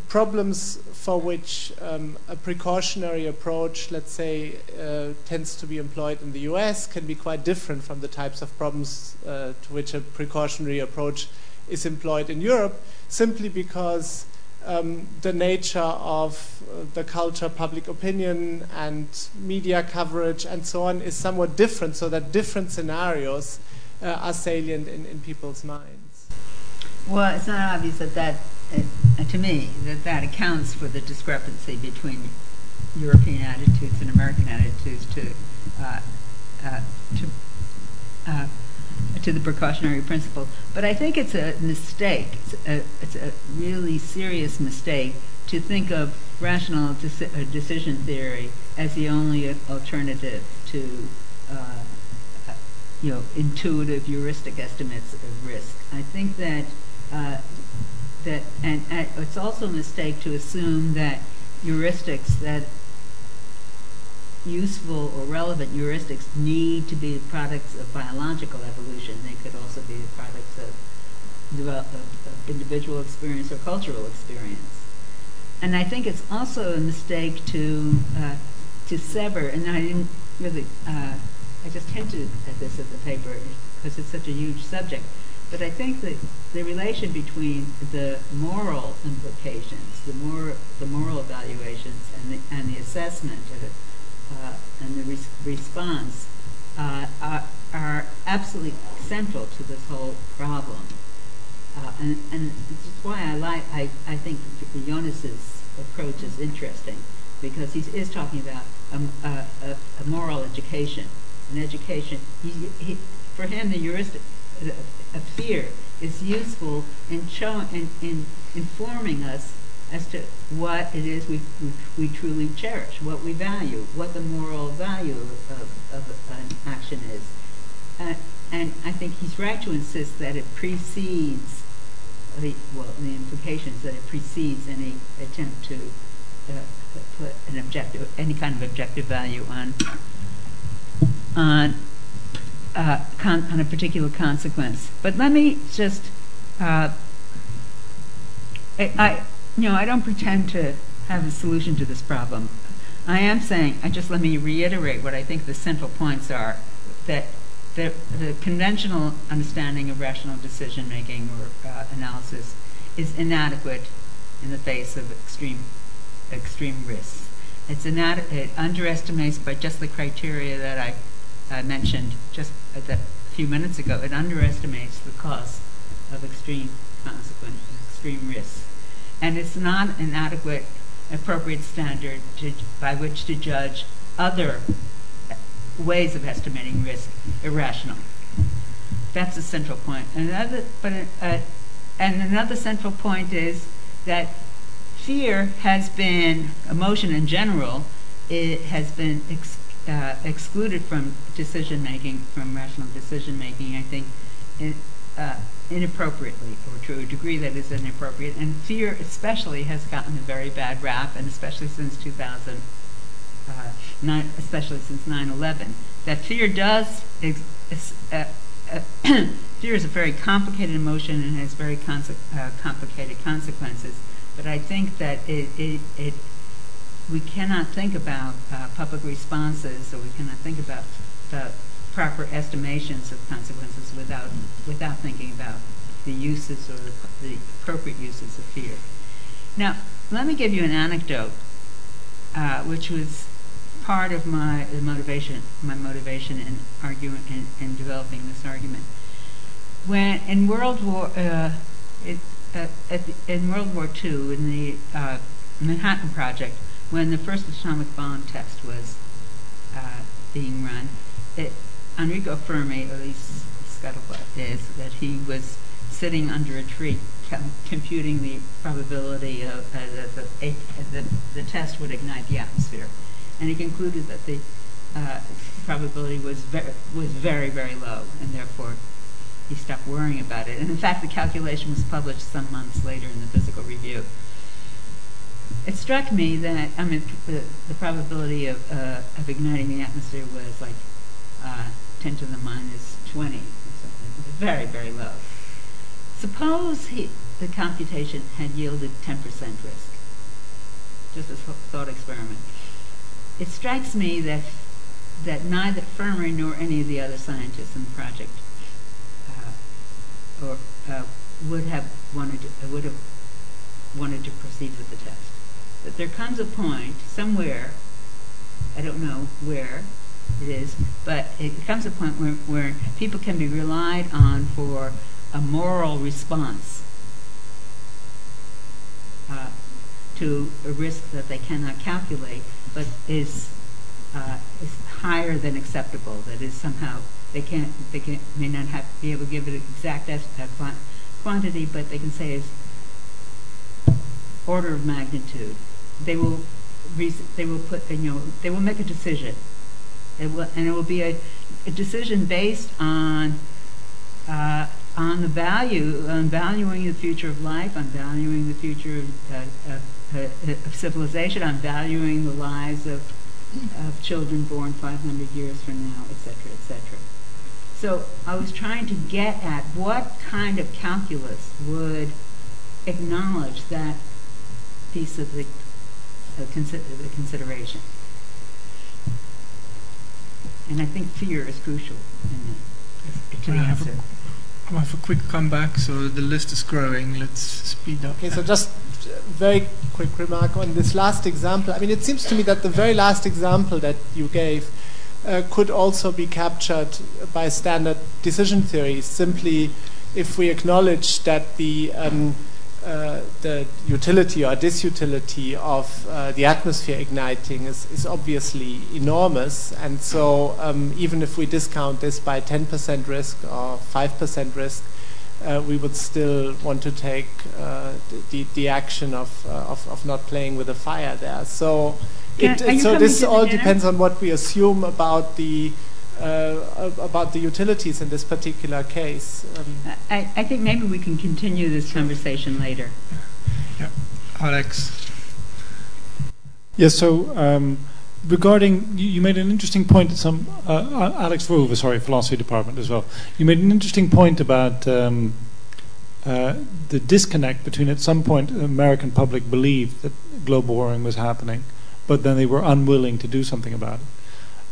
problems for which um, a precautionary approach, let's say, uh, tends to be employed in the US can be quite different from the types of problems uh, to which a precautionary approach is employed in Europe, simply because um, the nature of uh, the culture, public opinion, and media coverage, and so on, is somewhat different, so that different scenarios are salient in, in people's minds. Well, it's not obvious that that uh, to me, that that accounts for the discrepancy between European attitudes and American attitudes to uh, uh, to uh, to the precautionary principle. But I think it's a mistake. It's a, it's a really serious mistake to think of rational deci- uh, decision theory as the only alternative to uh, you know intuitive heuristic estimates of risk. I think that that, and, and it's also a mistake to assume that heuristics, that useful or relevant heuristics need to be products of biological evolution. They could also be products of, of, of individual experience or cultural experience. And I think it's also a mistake to uh, to sever. And I didn't really. Uh, I just hinted at this at the paper because it's such a huge subject. But I think that the relation between the moral implications, the, more, the moral evaluations, and the, and the assessment uh, and the res- response uh, are, are, absolutely central to this whole problem. Uh, and, and this is why I like I, I think Jonas's approach is interesting because he is talking about a, a, a moral education, an education. For him, the heuristic of fear is useful in, informing us as to what it is we, truly cherish, what we value, what the moral value of, an action is. Uh, and I think he's right to insist that it precedes, well, the implications that it precedes any attempt to uh, put an objective, any kind of objective value on, on uh, con- on a particular consequence. But let me just, uh, I, I, you know, I don't pretend to have a solution to this problem. I am saying, I just let me reiterate what I think the central points are that the, the conventional understanding of rational decision making or uh, analysis is inadequate in the face of extreme extreme risks. It's inad- it underestimates by just the criteria that I mentioned just a few minutes ago, it underestimates the cost of extreme consequences, extreme risks. And it's not an adequate, appropriate standard to, by which to judge other ways of estimating risk irrational. That's a central point. Another, but, uh, and another central point is that fear has been, emotion in general, it has been ex- uh, excluded from decision making, from rational decision making, I think, in, uh, inappropriately, or to a degree that is inappropriate. And fear, especially, has gotten a very bad rap, and especially since 2000, uh, nine, especially since 9/11, that fear does. Ex- uh, uh, <clears throat> fear is a very complicated emotion and has very conse- uh, complicated consequences. But I think that it, it, it we cannot think about uh, public responses or we cannot think about the proper estimations of consequences without, without thinking about the uses or the, the appropriate uses of fear. Now, let me give you an anecdote, uh, which was part of my motivation, my motivation in arguing in, in developing this argument. When in World War, uh, it, uh, the, in World War II, in the uh, Manhattan Project, when the first atomic bomb test was uh, being run, it, Enrico Fermi, at least scuttlebutt is, that he was sitting under a tree com- computing the probability of uh, the, the, the, the, test would ignite the atmosphere. And he concluded that the uh, probability was, ver- was very, very low, and therefore he stopped worrying about it. And in fact, the calculation was published some months later in the Physical Review. it struck me that I mean the, the probability of uh, of igniting the atmosphere was like uh, 10 to the minus 20 or something. Very very low. Suppose he, the computation had yielded 10% risk, just a thought experiment. It strikes me that that neither Fermi nor any of the other scientists in the project or uh, would have wanted to, would have wanted to proceed with the test that there comes a point somewhere, I don't know where it is, but it comes a point where, where people can be relied on for a moral response uh, to a risk that they cannot calculate, but is uh, is higher than acceptable. That is somehow they can't they can may not have be able to give it an exact uh, quantity, but they can say is order of magnitude they will they will put you know they will make a decision. It will, and it will be a, a decision based on uh, on the value on valuing the future of life, on valuing the future of, uh, of, of civilization, on valuing the lives of of children born 500 years from now, etc., etc. So I was trying to get at what kind of calculus would acknowledge that piece of the the, consi- the consideration. And I think fear is crucial in the, to the answer. I have a quick comeback, so the list is growing. Let's speed up. Okay, so just very quick remark on this last example. I mean, it seems to me that the very last example that you gave uh, could also be captured by standard decision theory. Simply, if we acknowledge that the um, uh, the utility or disutility of uh, the atmosphere igniting is, is obviously enormous. And so, um, even if we discount this by 10% risk or 5% risk, uh, we would still want to take uh, the, the action of, uh, of, of, not playing with the fire there. So, it, so this all depends on what we assume about the uh, about the utilities in this particular case. Um, I, I, think maybe we can continue this conversation later. Yeah, Alex. Yes. So um, regarding you, you, made an interesting point. Some uh, Alex Verhoeven, sorry, philosophy department as well. You made an interesting point about. Um, uh, the disconnect between at some point the American public believed that global warming was happening, but then they were unwilling to do something about it.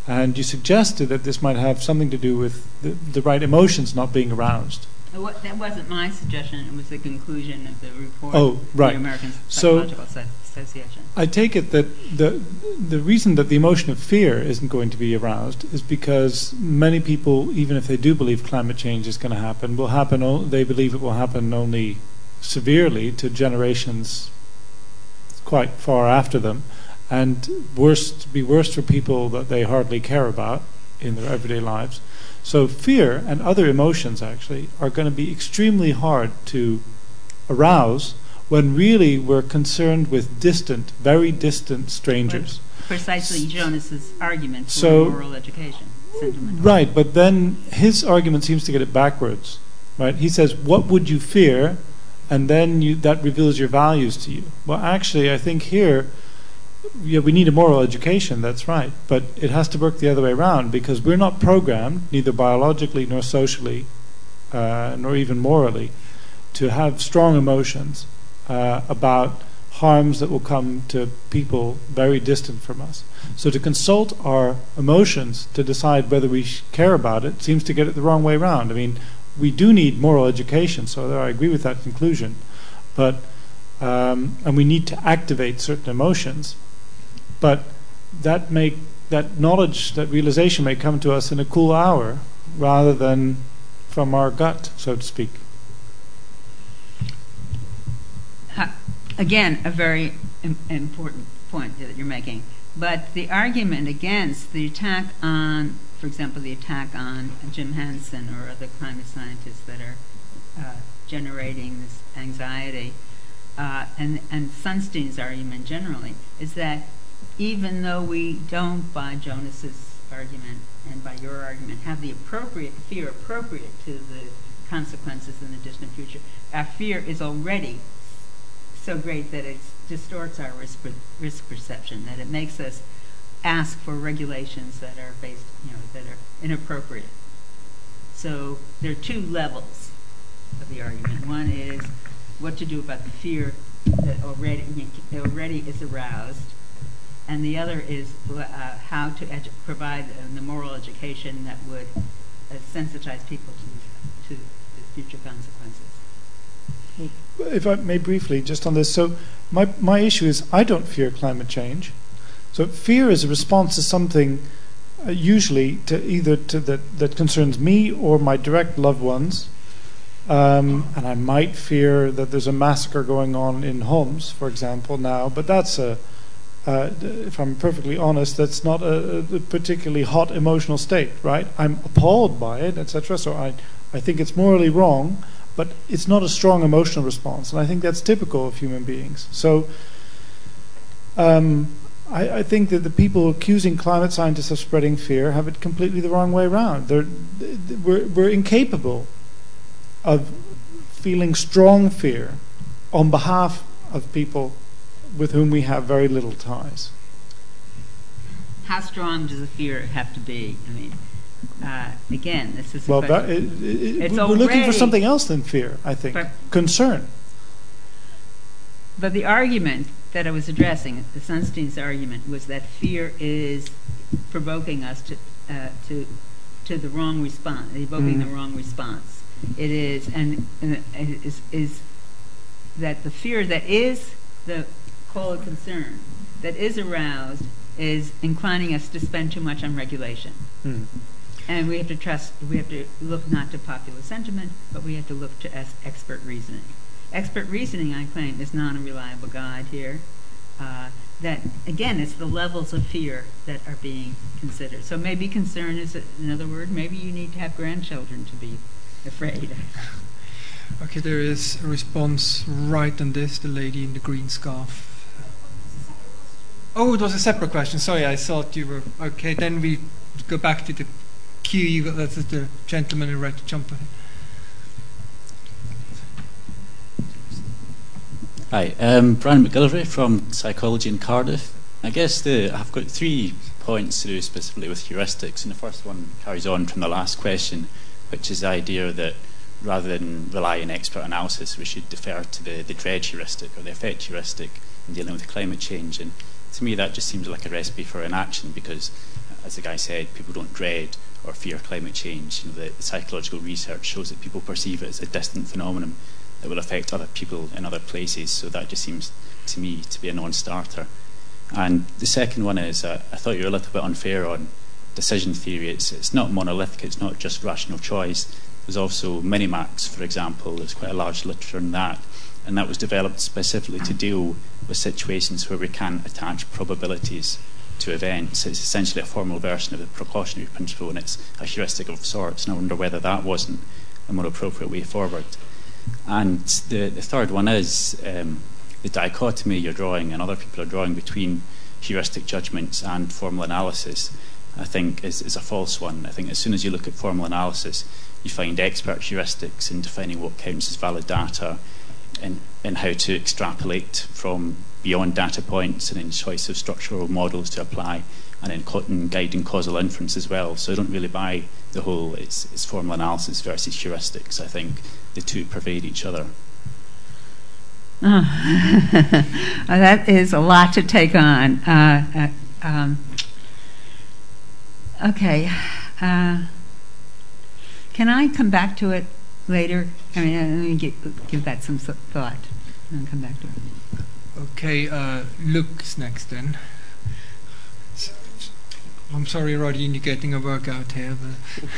And you suggested that this might have something to do with the, the right emotions not being aroused. that wasn't my suggestion. It was the conclusion of the report. Oh, right. The American Psychological so Association. I take it that the the reason that the emotion of fear isn't going to be aroused is because many people, even if they do believe climate change is going to happen, will happen. O- they believe it will happen only severely to generations quite far after them and worse be worse for people that they hardly care about in their everyday lives. So fear and other emotions actually are going to be extremely hard to arouse when really we're concerned with distant, very distant strangers. precisely Jonas's argument for so, moral education. Right, but then his argument seems to get it backwards. Right? He says, "What would you fear?" and then you, that reveals your values to you. Well, actually, I think here yeah, we need a moral education, that's right, but it has to work the other way around because we're not programmed, neither biologically nor socially, uh, nor even morally, to have strong emotions uh, about harms that will come to people very distant from us. So to consult our emotions to decide whether we care about it seems to get it the wrong way around. I mean, we do need moral education, so I agree with that conclusion, but um, and we need to activate certain emotions but that may that knowledge, that realization may come to us in a cool hour rather than from our gut, so to speak. Again, a very Im- important point that you're making. But the argument against the attack on, for example, the attack on Jim Hansen or other climate scientists that are uh, generating this anxiety, uh, and, and Sunstein's argument generally, is that even though we don't, by Jonas's argument and by your argument, have the appropriate fear appropriate to the consequences in the distant future, our fear is already so great that it distorts our risk, perception, that it makes us ask for regulations that are based, you know, that are inappropriate. So there are two levels of the argument. One is what to do about the fear that already is aroused, and the other is uh, how to provide the moral education that would uh, sensitize people to, to the future consequences. If I may briefly, just on this, so my my issue is I don't fear climate change. So fear is a response to something, uh, usually to either to that that concerns me or my direct loved ones. Um, and I might fear that there's a massacre going on in Homs, for example, now. But that's a, uh, if I'm perfectly honest, that's not a, a, particularly hot emotional state, right? I'm appalled by it, etc. So I, I think it's morally wrong, but it's not a strong emotional response, and I think that's typical of human beings. So. Um, I, I, think that the people accusing climate scientists of spreading fear have it completely the wrong way around. They're, we're, we're incapable of feeling strong fear on behalf of people with whom we have very little ties. How strong does the fear have to be? I mean, uh, again, this is well. That, it, it, we're looking for something else than fear. I think concern. But the argument that I was addressing, the Sunstein's argument, was that fear is provoking us to uh, to to the wrong response, evoking mm-hmm. the wrong response. It is, and, and is, is that the fear that is the call of concern that is aroused is inclining us to spend too much on regulation. Mm. And we have to trust, we have to look not to popular sentiment, but we have to look to expert reasoning. Expert reasoning, I claim, is not a reliable guide here. Uh, that, again, it's the levels of fear that are being considered. So maybe concern is another word. Maybe you need to have grandchildren to be afraid. <laughs> Okay, there is a response right on this, the lady in the green scarf. Oh, it was a separate question. Sorry, I thought you were. Okay, then we go back to the queue. That's the gentleman in red jumper. Hi, um, Brian MacGillivray from Psychology in Cardiff. I guess the, I've got three points to do specifically with heuristics, and the first one carries on from the last question, which is the idea that rather than rely on expert analysis, we should defer to the, the dread heuristic or the affect heuristic in dealing with climate change. And to me, that just seems like a recipe for inaction because, as the guy said, people don't dread or fear climate change. You know, the, psychological research shows that people perceive it as a distant phenomenon that will affect other people in other places. So that just seems to me to be a non-starter. And the second one is, uh, I thought you were a little bit unfair on decision theory. It's, it's not monolithic. It's not just rational choice. There's also Minimax, for example. There's quite a large literature on that and that was developed specifically to deal with situations where we can attach probabilities to events. It's essentially a formal version of the precautionary principle, and it's a heuristic of sorts. And I wonder whether that wasn't a more appropriate way forward. And the, the third one is um, the dichotomy you're drawing, and other people are drawing between heuristic judgments and formal analysis. I think is, is a false one. I think as soon as you look at formal analysis, you find expert heuristics in defining what counts as valid data in, in how to extrapolate from beyond data points and in choice of structural models to apply and in, in guiding causal inference as well. So I don't really buy the whole it's, it's formal analysis versus heuristics. I think the two pervade each other. <laughs> Oh. that is a lot to take on. Uh, uh, um, okay. Uh, can I come back to it later. I mean, uh, let me give that some thought and come back to it. Okay, uh, Luke's next then. I'm sorry, Roddy, you're getting a workout here, but. <laughs>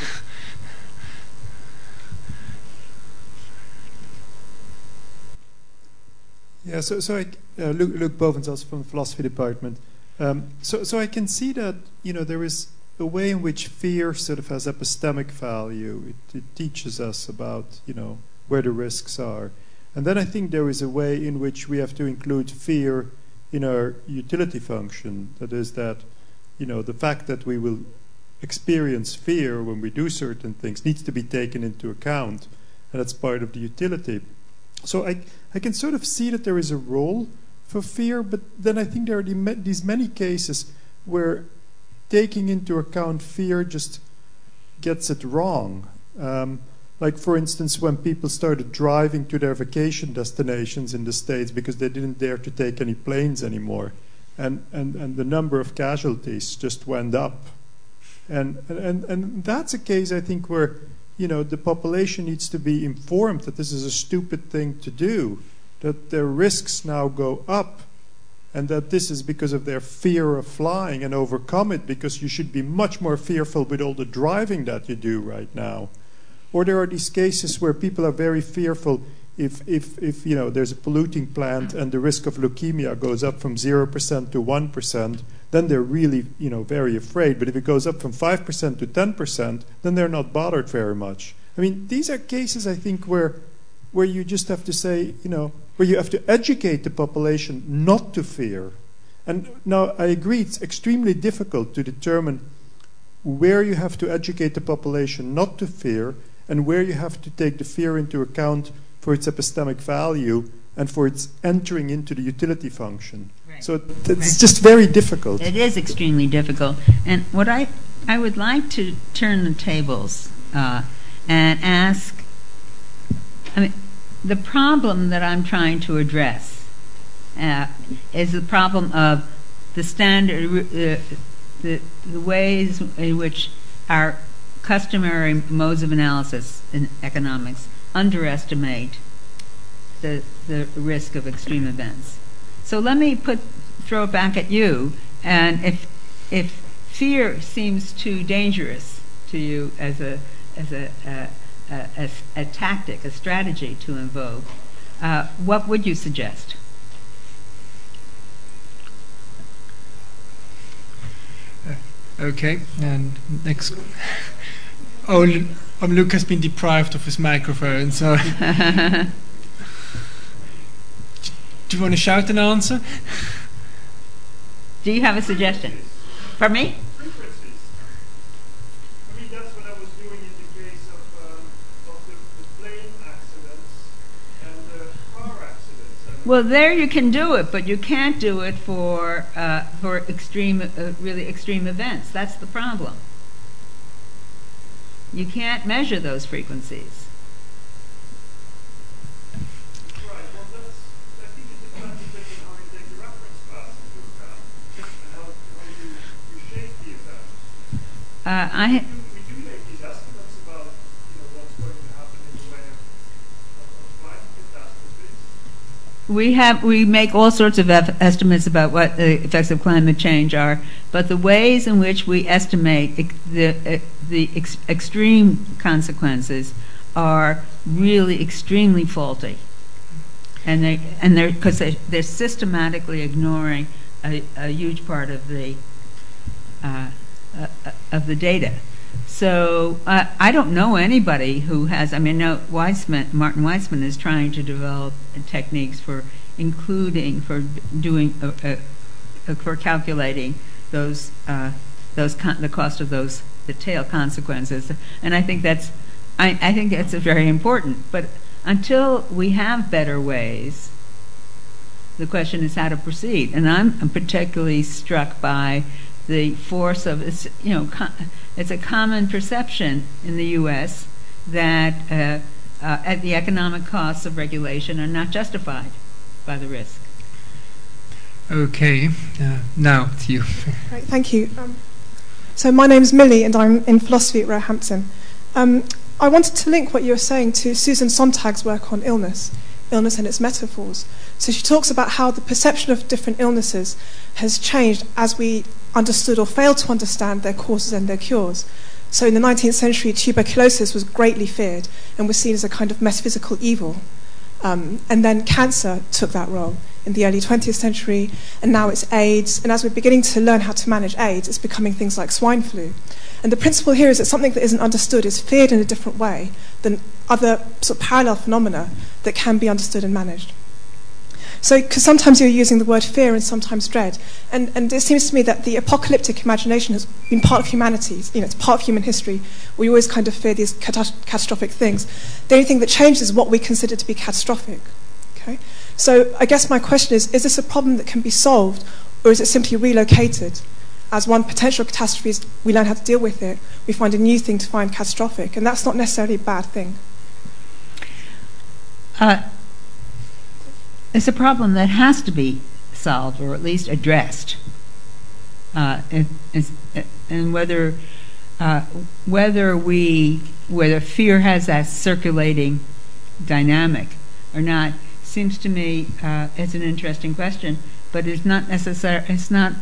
Yeah, so so I, uh, Luke, Luke Bovens, also from the philosophy department. Um, so so I can see that you know there is a way in which fear sort of has epistemic value. It, it, teaches us about, you know, where the risks are. And then I think there is a way in which we have to include fear in our utility function. That is that, you know, the fact that we will experience fear when we do certain things needs to be taken into account, and that's part of the utility. so I, I can sort of see that there is a role for fear, but then I think there are the, these many cases where taking into account fear just gets it wrong. Um, like, for instance, when people started driving to their vacation destinations in the States because they didn't dare to take any planes anymore. And, and, and the number of casualties just went up. And, and, and that's a case, I think, where you know, the population needs to be informed that this is a stupid thing to do, that their risks now go up, and that this is because of their fear of flying and overcome it because you should be much more fearful with all the driving that you do right now. Or there are these cases where people are very fearful if, if, if you know, there's a polluting plant and the risk of leukemia goes up from 0% to 1%, then they're really you know, very afraid. But if it goes up from 5% to 10%, then they're not bothered very much. I mean, these are cases, I think, where, where you just have to say, you know, where you have to educate the population not to fear. And now I agree, it's extremely difficult to determine where you have to educate the population not to fear and where you have to take the fear into account for its epistemic value and for its entering into the utility function. Right. So it's right. just very difficult. It is extremely difficult. And what I I would like to turn the tables uh, and ask. I mean, the problem that I'm trying to address uh, is the problem of the standard, uh, the, the ways in which our customary modes of analysis in economics underestimate the, the risk of extreme events. So let me put, throw it back at you, and if, if fear seems too dangerous to you as a, as a, a, a, a tactic, a strategy to invoke, uh, what would you suggest? Okay, and next. Oh, um, Luke has been deprived of his microphone, so. <laughs> Do you want to shout an answer? Do you have a suggestion? For me? Well, there you can do it, but you can't do it for uh, for extreme, uh, really extreme events. That's the problem. You can't measure those frequencies. Uh, I we have we make all sorts of estimates about what the effects of climate change are, but the ways in which we estimate the the ex- extreme consequences are really extremely faulty, and they and they're because they, they're systematically ignoring a, a huge part of the uh, uh, of the data. So uh, I don't know anybody who has. I mean, no, Weitzman, Martin Weitzman is trying to develop techniques for including for doing uh, uh, for calculating those uh, those con- the cost of those the tail consequences, and I think that's I, I think that's very important. But until we have better ways, the question is how to proceed. And I'm particularly struck by the force of it's you know it's a common perception in the U.S. that uh, uh, the economic costs of regulation are not justified by the risk. Okay, uh, now to you. Right, thank you. Um, so my name is Millie, and I'm in philosophy at Roehampton. Um, I wanted to link what you were saying to Susan Sontag's work on illness illness and its metaphors. So she talks about how the perception of different illnesses has changed as we understood or failed to understand their causes and their cures. So in the 19th century, tuberculosis was greatly feared and was seen as a kind of metaphysical evil. Um, and then cancer took that role in the early 20th century, and now it's AIDS. And as we're beginning to learn how to manage AIDS, it's becoming things like swine flu. And the principle here is that something that isn't understood is feared in a different way than other sort of parallel phenomena that can be understood and managed. So, because sometimes you're using the word fear and sometimes dread, and and it seems to me that the apocalyptic imagination has been part of humanity. You know, it's part of human history. We always kind of fear these cata- catastrophic things. The only thing that changes is what we consider to be catastrophic. Okay, so I guess my question is: Is this a problem that can be solved, or is it simply relocated? As one potential catastrophe, is we learn how to deal with it. We find a new thing to find catastrophic, and that's not necessarily a bad thing. Uh, it's a problem that has to be solved or at least addressed. Uh, and, and, whether uh, whether we whether fear has that circulating dynamic or not seems to me uh, it's an interesting question, but it's not necessary. It's not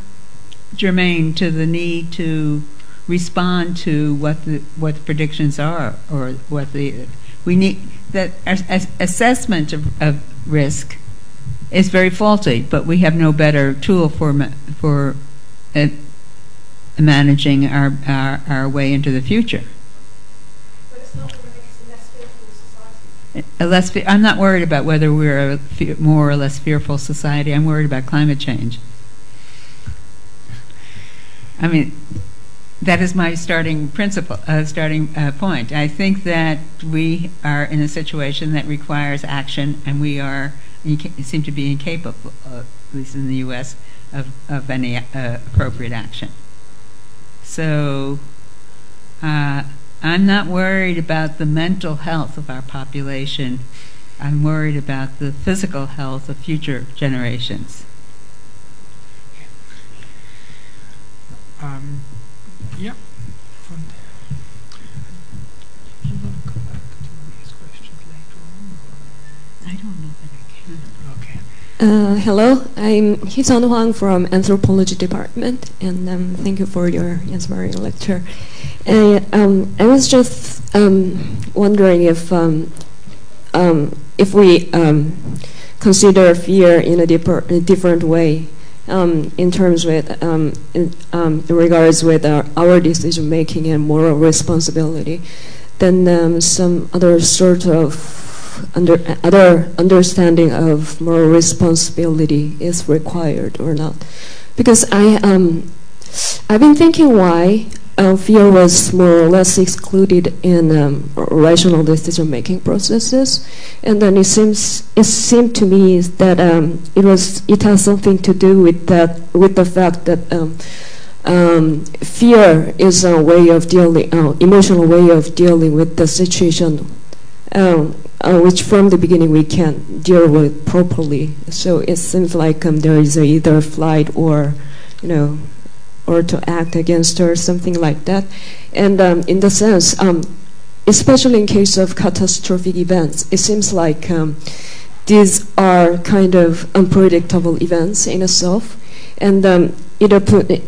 germane to the need to respond to what the what the predictions are or what the we need that assessment of, of risk is very faulty, but we have no better tool for for uh, managing our, our, our way into the future. Less fe- I'm not worried about whether we're a fe- more or less fearful society. I'm worried about climate change. I mean, that is my starting principle, uh, starting uh, point. I think that we are in a situation that requires action, and we are inca- seem to be incapable, at least in the U.S., of, of any uh, appropriate action. So uh, I'm not worried about the mental health of our population. I'm worried about the physical health of future generations. Um, yeah. I don't know that I can. Okay. Uh, hello, I'm Hisan Huang from Anthropology Department, and um, thank you for your inspiring lecture. And, um, I was just um, wondering if um, um, if we um, consider fear in a, a different way, in terms with in, regards with our, our decision making and moral responsibility, then some other sort of under, other understanding of moral responsibility is required or not. Because I, um, I've been thinking why fear was more or less excluded in um, rational decision-making processes, and then it seems it seemed to me that um, it was it has something to do with that with the fact that. Um, um fear is a way of dealing, uh, emotional way of dealing with the situation um, uh, which from the beginning we can't deal with properly. So it seems like um, there is either flight or, you know, or to act against or something like that. And um, in the sense, um, especially in case of catastrophic events, it seems like um, these are kind of unpredictable events in itself, and um, it,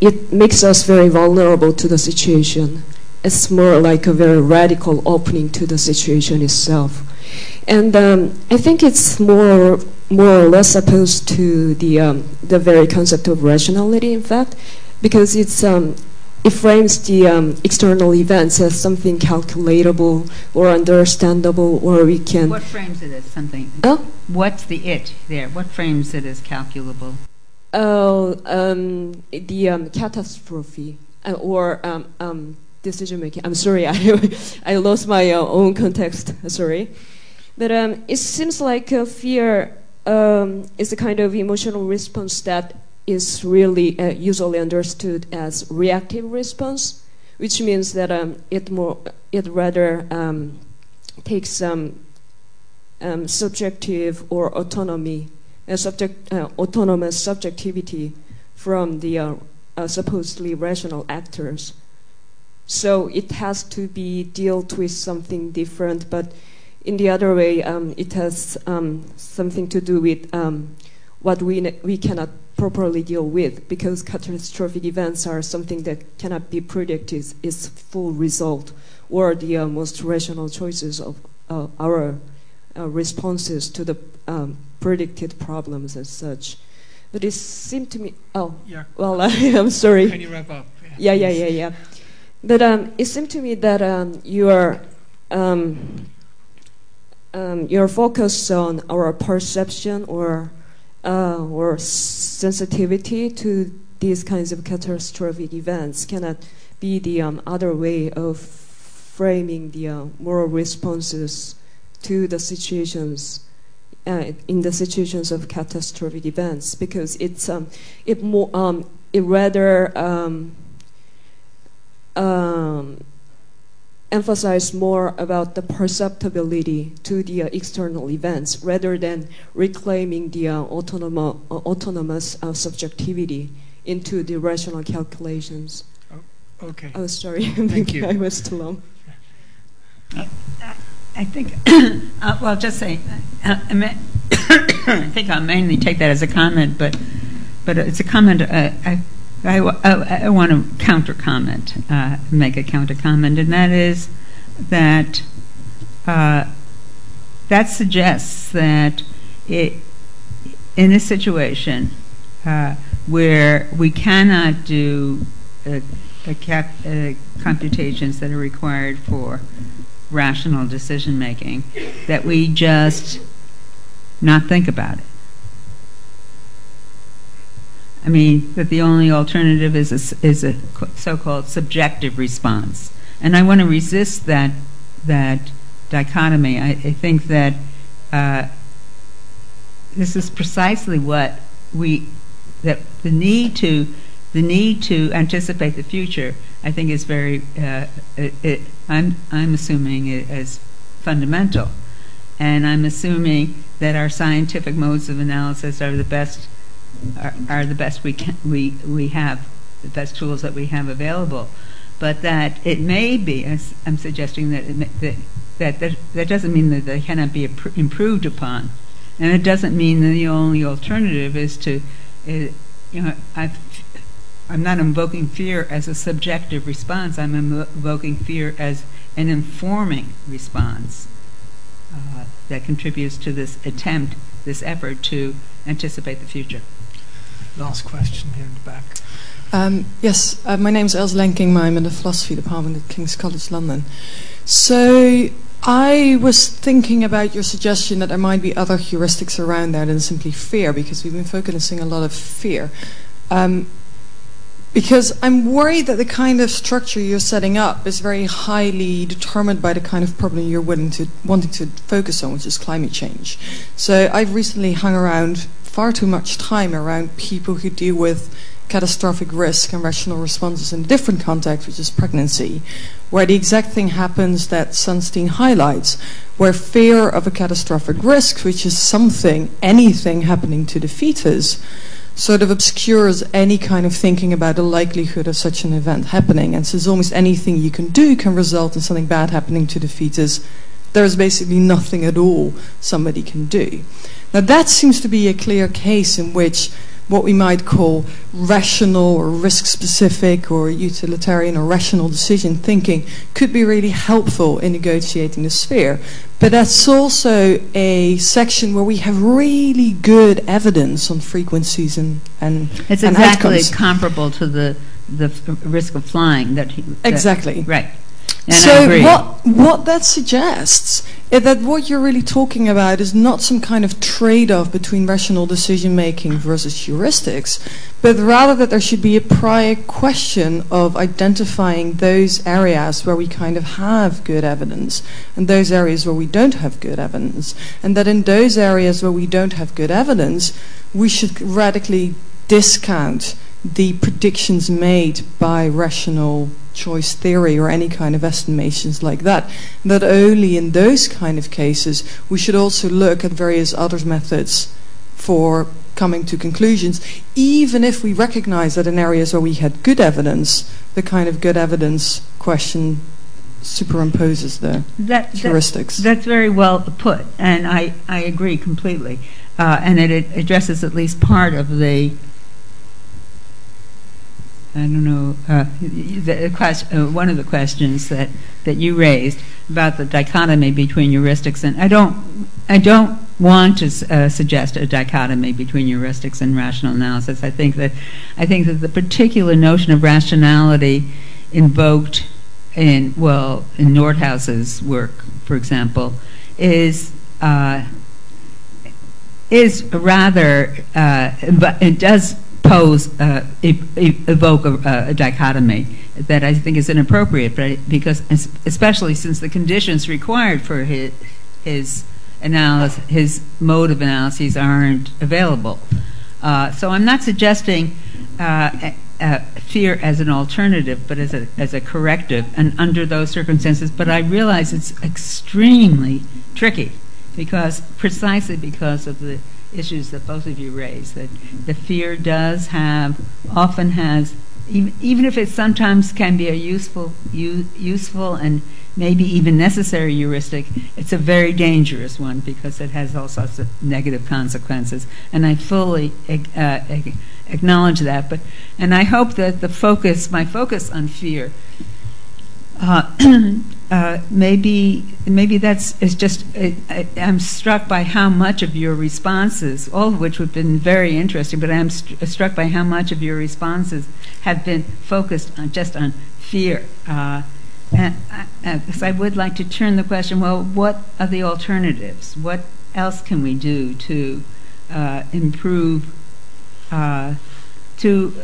it makes us very vulnerable to the situation it's more like a very radical opening to the situation itself. And um, I think it's more, more or less opposed to the, um, the very concept of rationality, in fact, because it's, um, it frames the um, external events as something calculatable or understandable, or we can. What frames it as something? Oh? What's the it there? What frames it as calculable? Oh, um, the um, catastrophe, uh, or decision making. I'm sorry, <laughs> I, I lost my uh, own context. Sorry. But um, it seems like uh, fear um, is a kind of emotional response that is really uh, usually understood as reactive response, which means that um, it more it rather um, takes some um, subjective or autonomy, uh, subject, uh, autonomous subjectivity from the uh, supposedly rational actors. So it has to be dealt with something different, but in the other way, um, it has um, something to do with um, what we, we cannot properly deal with because catastrophic events are something that cannot be predicted its full result or the uh, most rational choices of uh, our uh, responses to the um, predicted problems as such. But it seemed to me. Oh, yeah. Well, <laughs> I am sorry. Can you wrap up? Yeah, yeah, yeah, yeah. yeah. But um, it seemed to me that um, your um, um, your focus on our perception or uh, or sensitivity to these kinds of catastrophic events cannot be the um, other way of framing the uh, moral responses to the situations uh, in the situations of catastrophic events. Because it's um, it more it rather um, emphasize more about the perceptibility to the uh, external events rather than reclaiming the uh, autonomous, uh, autonomous uh, subjectivity into the rational calculations. Oh, okay. Oh, sorry. <laughs> Thank you. I was too long. I think, <coughs> uh, well, just say, uh, <coughs> <coughs> I think I'll mainly take that as a comment, but but it's a comment. Uh, I, I, want to counter comment, uh, make a counter comment, and that is that uh, that suggests that it, in a situation uh, where we cannot do a, a cap, computations that are required for rational decision making, that we just not think about it. I mean, that the only alternative is a, so-called subjective response. And I want to resist that, that dichotomy. I, think that uh, this is precisely what we, that the need to, the need to anticipate the future, I think is very, uh, I'm, I'm assuming it as fundamental. And I'm assuming that our scientific modes of analysis are the best are, the best we can we we have the best tools that we have available. But that it may be as I'm suggesting that may, that, that that that doesn't mean that they cannot be improved upon. And it doesn't mean that the only alternative is to uh, you know i I'm not invoking fear as a subjective response. I'm invoking fear as an informing response uh, that contributes to this attempt this effort to anticipate the future last question here in the back. Um, yes, uh, my name is Elselijn Kingma. I'm in the philosophy department at King's College London. So I was thinking about your suggestion that there might be other heuristics around there than simply fear, because we've been focusing a lot of fear. Um, because I'm worried that the kind of structure you're setting up is very highly determined by the kind of problem you're willing to wanting to focus on, which is climate change. So I've recently hung around far too much time around people who deal with catastrophic risk and rational responses in a different context, which is pregnancy, where the exact thing happens that Sunstein highlights, where fear of a catastrophic risk, which is something, anything happening to the fetus, sort of obscures any kind of thinking about the likelihood of such an event happening. And since almost anything you can do can result in something bad happening to the fetus, there's basically nothing at all somebody can do. Now, that seems to be a clear case in which what we might call rational or risk specific or utilitarian or rational decision thinking could be really helpful in negotiating the sphere. But that's also a section where we have really good evidence on frequencies and, and It's and exactly outcomes. comparable to the, the risk of flying. That, he, that Exactly. Right. And so what what that suggests is that what you're really talking about is not some kind of trade-off between rational decision making versus heuristics, but rather that there should be a prior question of identifying those areas where we kind of have good evidence and those areas where we don't have good evidence, and that in those areas where we don't have good evidence, we should radically discount the predictions made by rational choice theory or any kind of estimations like that. That only in those kind of cases we should also look at various other methods for coming to conclusions, even if we recognize that in areas where we had good evidence, the kind of good evidence question superimposes the that, heuristics. That, that's very well put, and I, I agree completely. Uh, and it, it addresses at least part of the I don't know, uh, the quest, uh, one of the questions that, that you raised about the dichotomy between heuristics and I don't I don't want to uh, suggest a dichotomy between heuristics and rational analysis. I think that I think that the particular notion of rationality invoked in well in Nordhaus's work, for example, is uh, is rather, uh, but it does pose, uh, evoke a, a dichotomy that I think is inappropriate, because especially since the conditions required for his, his analysis, his mode of analyses aren't available. Uh, so I'm not suggesting uh, uh, fear as an alternative, but as a as a corrective, and under those circumstances. But I realize it's extremely tricky because precisely because of the issues that both of you raised, that the fear does have often has even, if it sometimes can be a useful useful and maybe even necessary heuristic, it's a very dangerous one because it has all sorts of negative consequences. And I fully uh, acknowledge that. But and I hope that the focus, my focus on fear, uh, <clears throat> maybe maybe that's just. I, am struck by how much of your responses, all of which have been very interesting, but I'm st- struck by how much of your responses have been focused just on fear. Uh, because I would like to turn the question, well, what are the alternatives? What else can we do to uh, improve uh, to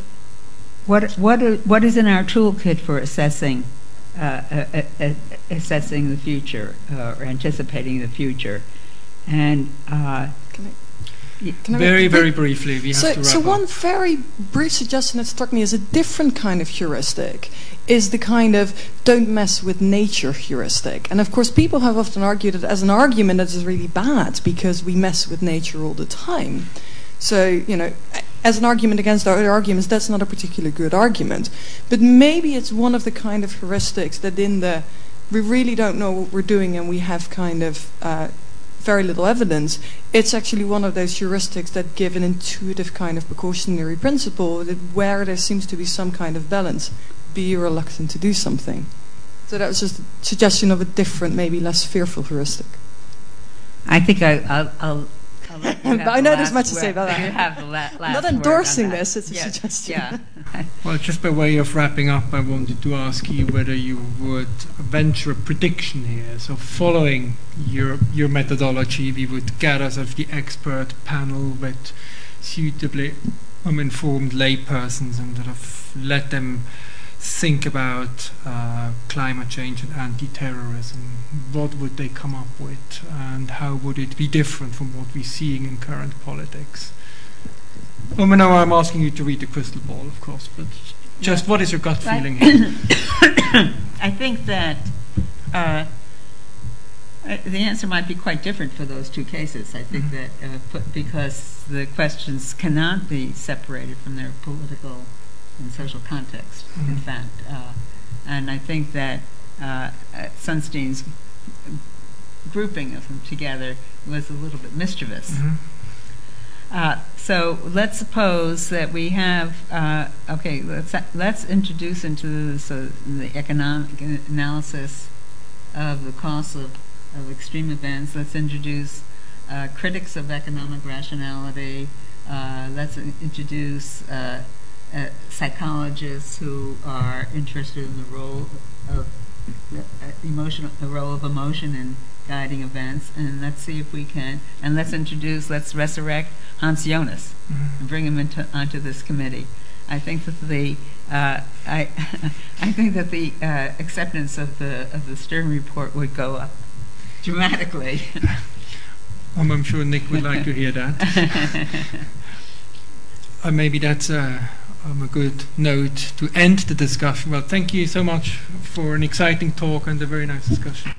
what what what is in our toolkit for assessing uh, uh, uh Uh, uh, uh, assessing the future or anticipating the future, and very, very briefly, we so, have to wrap So up. one very brief suggestion that struck me as a different kind of heuristic is the kind of don't mess with nature heuristic. And of course, people have often argued it as an argument that is really bad because we mess with nature all the time. So, you know, as an argument against other arguments, that's not a particularly good argument. But maybe it's one of the kind of heuristics that in the we really don't know what we're doing and we have kind of uh, very little evidence, it's actually one of those heuristics that give an intuitive kind of precautionary principle that where there seems to be some kind of balance, be reluctant to do something. So that was just a suggestion of a different, maybe less fearful heuristic. I think I, I'll, I'll but I know there's much to say about that. You have the la- last Not endorsing word on that. this, it's a Yeah, suggestion. Yeah. <laughs> Well, just by way of wrapping up, I wanted to ask you whether you would venture a prediction here. So, following your your methodology, we would gather sort of the expert panel with suitably um, informed laypersons and sort of let them think about uh, climate change and anti-terrorism. What would they come up with, and how would it be different from what we're seeing in current politics? Well, now I'm asking you to read the crystal ball, of course, but just what is your gut feeling <coughs> here? I think that uh, uh, the answer might be quite different for those two cases. I think that uh, because the questions cannot be separated from their political and social context, in Mhm. fact. Uh, and I think that uh, uh, Sunstein's grouping of them together was a little bit mischievous. Mhm. Uh, so let's suppose that we have uh, okay. Let's let's introduce into this, uh, the economic analysis of the costs of, of extreme events. Let's introduce uh, critics of economic rationality. Uh, let's in- introduce uh, psychologists who are interested in the role of uh, emotional, the role of emotion in guiding events, and let's see if we can. And let's introduce, let's resurrect Hans Jonas Mhm. and bring him into onto this committee. I think that the uh, I <laughs> I think that the uh, acceptance of the of the Stern report would go up dramatically. <laughs> Um, I'm sure Nick would like to hear that. <laughs> Uh, maybe that's uh, um, a good note to end the discussion. Well, thank you so much for an exciting talk and a very nice discussion.